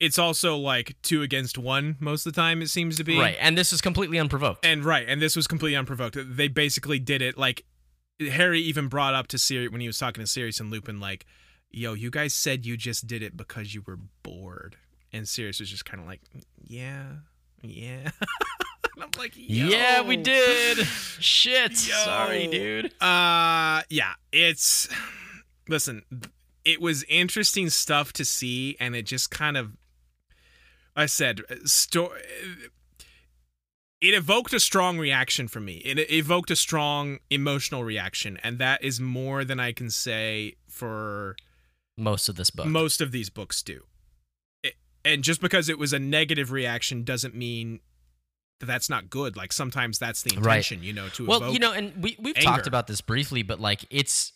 it's also like two against one most of the time it seems to be Right, and this is completely unprovoked. and right and this was completely unprovoked they basically did it like harry even brought up to sirius when he was talking to sirius and lupin like yo you guys said you just did it because you were bored and sirius was just kind of like yeah yeah [LAUGHS] and i'm like Yo. yeah, we did. Shit. Yo. Sorry, dude. Uh, yeah, it's listen. It was interesting stuff to see, and it just kind of, I said, sto- It evoked a strong reaction from me. It evoked a strong emotional reaction, and that is more than I can say for Most of this book. most of these books do. It, and just because it was a negative reaction doesn't mean that that's not good. Like sometimes that's the Right. intention, you know, to well, you know, and we we've anger. talked about this briefly, but like it's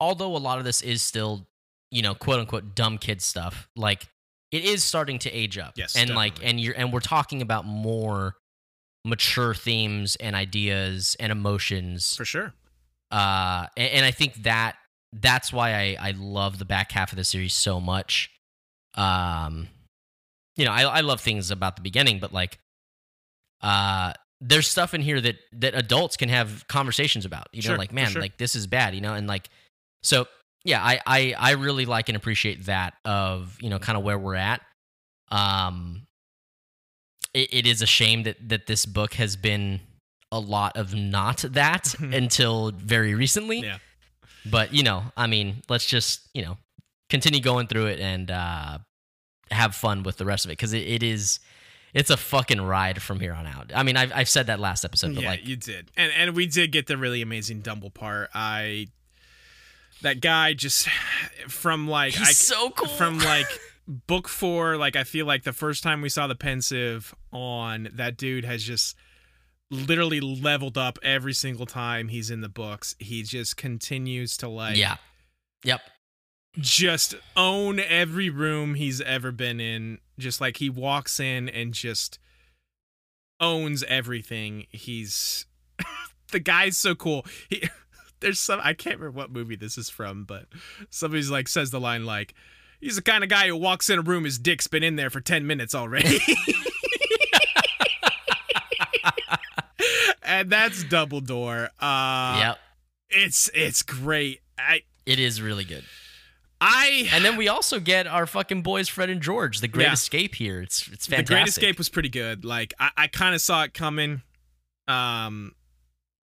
although a lot of this is still, you know, quote unquote dumb kid stuff, like it is starting to age up. Yes, And like and you're and we're talking about more mature themes and ideas and emotions. for sure. Uh and, and I think that that's why I, I love the back half of the series so much. Um you know, I I love things about the beginning, but like uh there's stuff in here that that adults can have conversations about. You know, Sure, like man, sure. like this is bad, you know, and like so yeah, I I I really like and appreciate that of, you know, kind of where we're at. Um it, it is a shame that that this book has been a lot of not that [LAUGHS] until very recently. Yeah. But you know, I mean, let's just you know continue going through it and uh, have fun with the rest of it because it, it is it's a fucking ride from here on out. I mean, I've I've said that last episode, but yeah, like, you did, and and we did get the really amazing Dumble part. I that guy just from like he's I so cool. from [LAUGHS] like book four. Like I feel like the first time we saw the Pensieve on that dude has just literally leveled up every single time he's in the books. He just continues to like yeah, yep, just own every room he's ever been in. Just like he walks in and just owns everything. He's [LAUGHS] the guy's so cool. He [LAUGHS] there's some I can't remember what movie this is from, but somebody's like says the line like he's the kind of guy who walks in a room his dick's been in there for 10 minutes already. [LAUGHS] and that's Dumbledore. Uh yep. it's it's great. I It is really good. I And then we also get our fucking boys Fred and George, the Great Yeah. Escape here. It's it's fantastic. The. Great Escape was pretty good. Like I, I kind of saw it coming, um,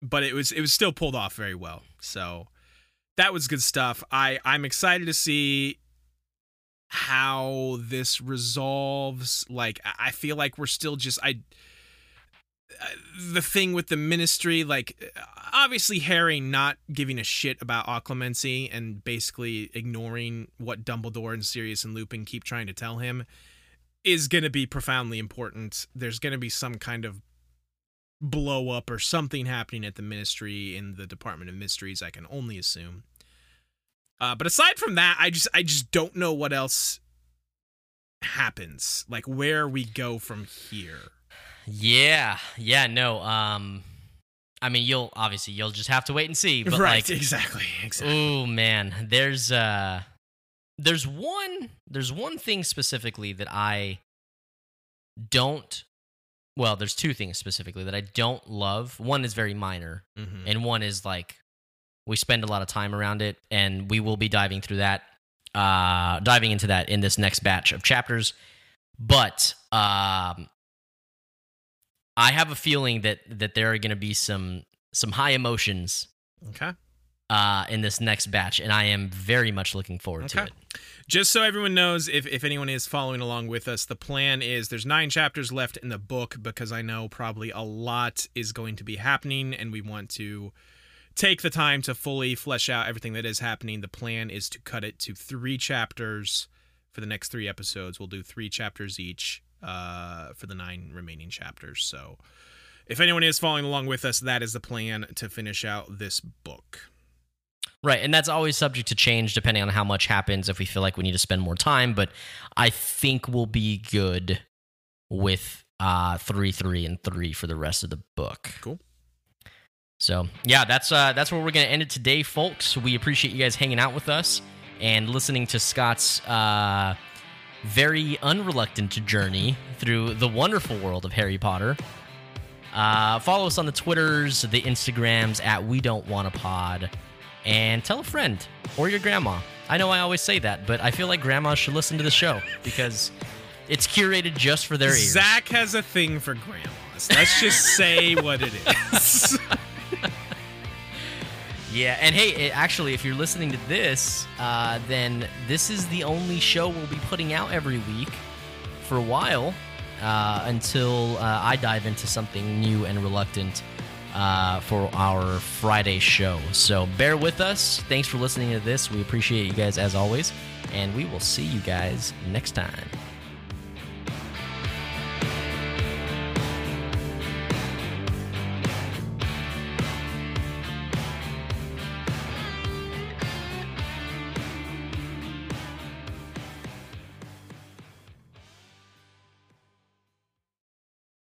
but it was it was still pulled off very well. So that was good stuff. I I'm excited to see how this resolves. Like I I feel like we're still just I. the thing with the ministry, like obviously Harry not giving a shit about occlumency and basically ignoring what Dumbledore and Sirius and Lupin keep trying to tell him is going to be profoundly important. There's going to be some kind of blow up or something happening at the ministry in the Department of Mysteries, I can only assume. Uh, but aside from that, I just I just don't know what else happens. Like where we go from here. Yeah, yeah, no. Um, I mean, you'll obviously you'll just have to wait and see. But right, like, exactly, [LAUGHS] exactly. oh man, there's uh, there's one there's one thing specifically that I don't. Well, there's two things specifically that I don't love. One is very minor, Mhm. and one is like we spend a lot of time around it, and we will be diving through that, uh, diving into that in this next batch of chapters. But um, I have a feeling that that there are going to be some some high emotions Okay. uh, in this next batch, and I am very much looking forward to it. Just so everyone knows, if, if anyone is following along with us, the plan is there's nine chapters left in the book because I know probably a lot is going to be happening and we want to take the time to fully flesh out everything that is happening. The plan is to cut it to three chapters for the next three episodes. We'll do three chapters each uh, for the nine remaining chapters. So if anyone is following along with us, that is the plan to finish out this book. Right, and that's always subject to change depending on how much happens. If we feel like we need to spend more time, but I think we'll be good with uh, three, three, and three for the rest of the book. Cool. So yeah, that's uh, that's where we're gonna end it today, folks. We appreciate you guys hanging out with us and listening to Scott's uh, very unreluctant journey through the wonderful world of Harry Potter. Uh, follow us on the Twitters, the Instagrams at We Don't Want a Pod, and tell a friend or your grandma. I know I always say that, but I feel like grandmas should listen to the show because it's curated just for their ears. Zach has a thing for grandmas. Let's just say what it is. [LAUGHS] Yeah, and hey, it, actually, if you're listening to this, uh, then this is the only show we'll be putting out every week for a while uh, until uh, I dive into something new and reluctant uh, for our Friday show. So bear with us. Thanks for listening to this. We appreciate you guys as always, and we will see you guys next time.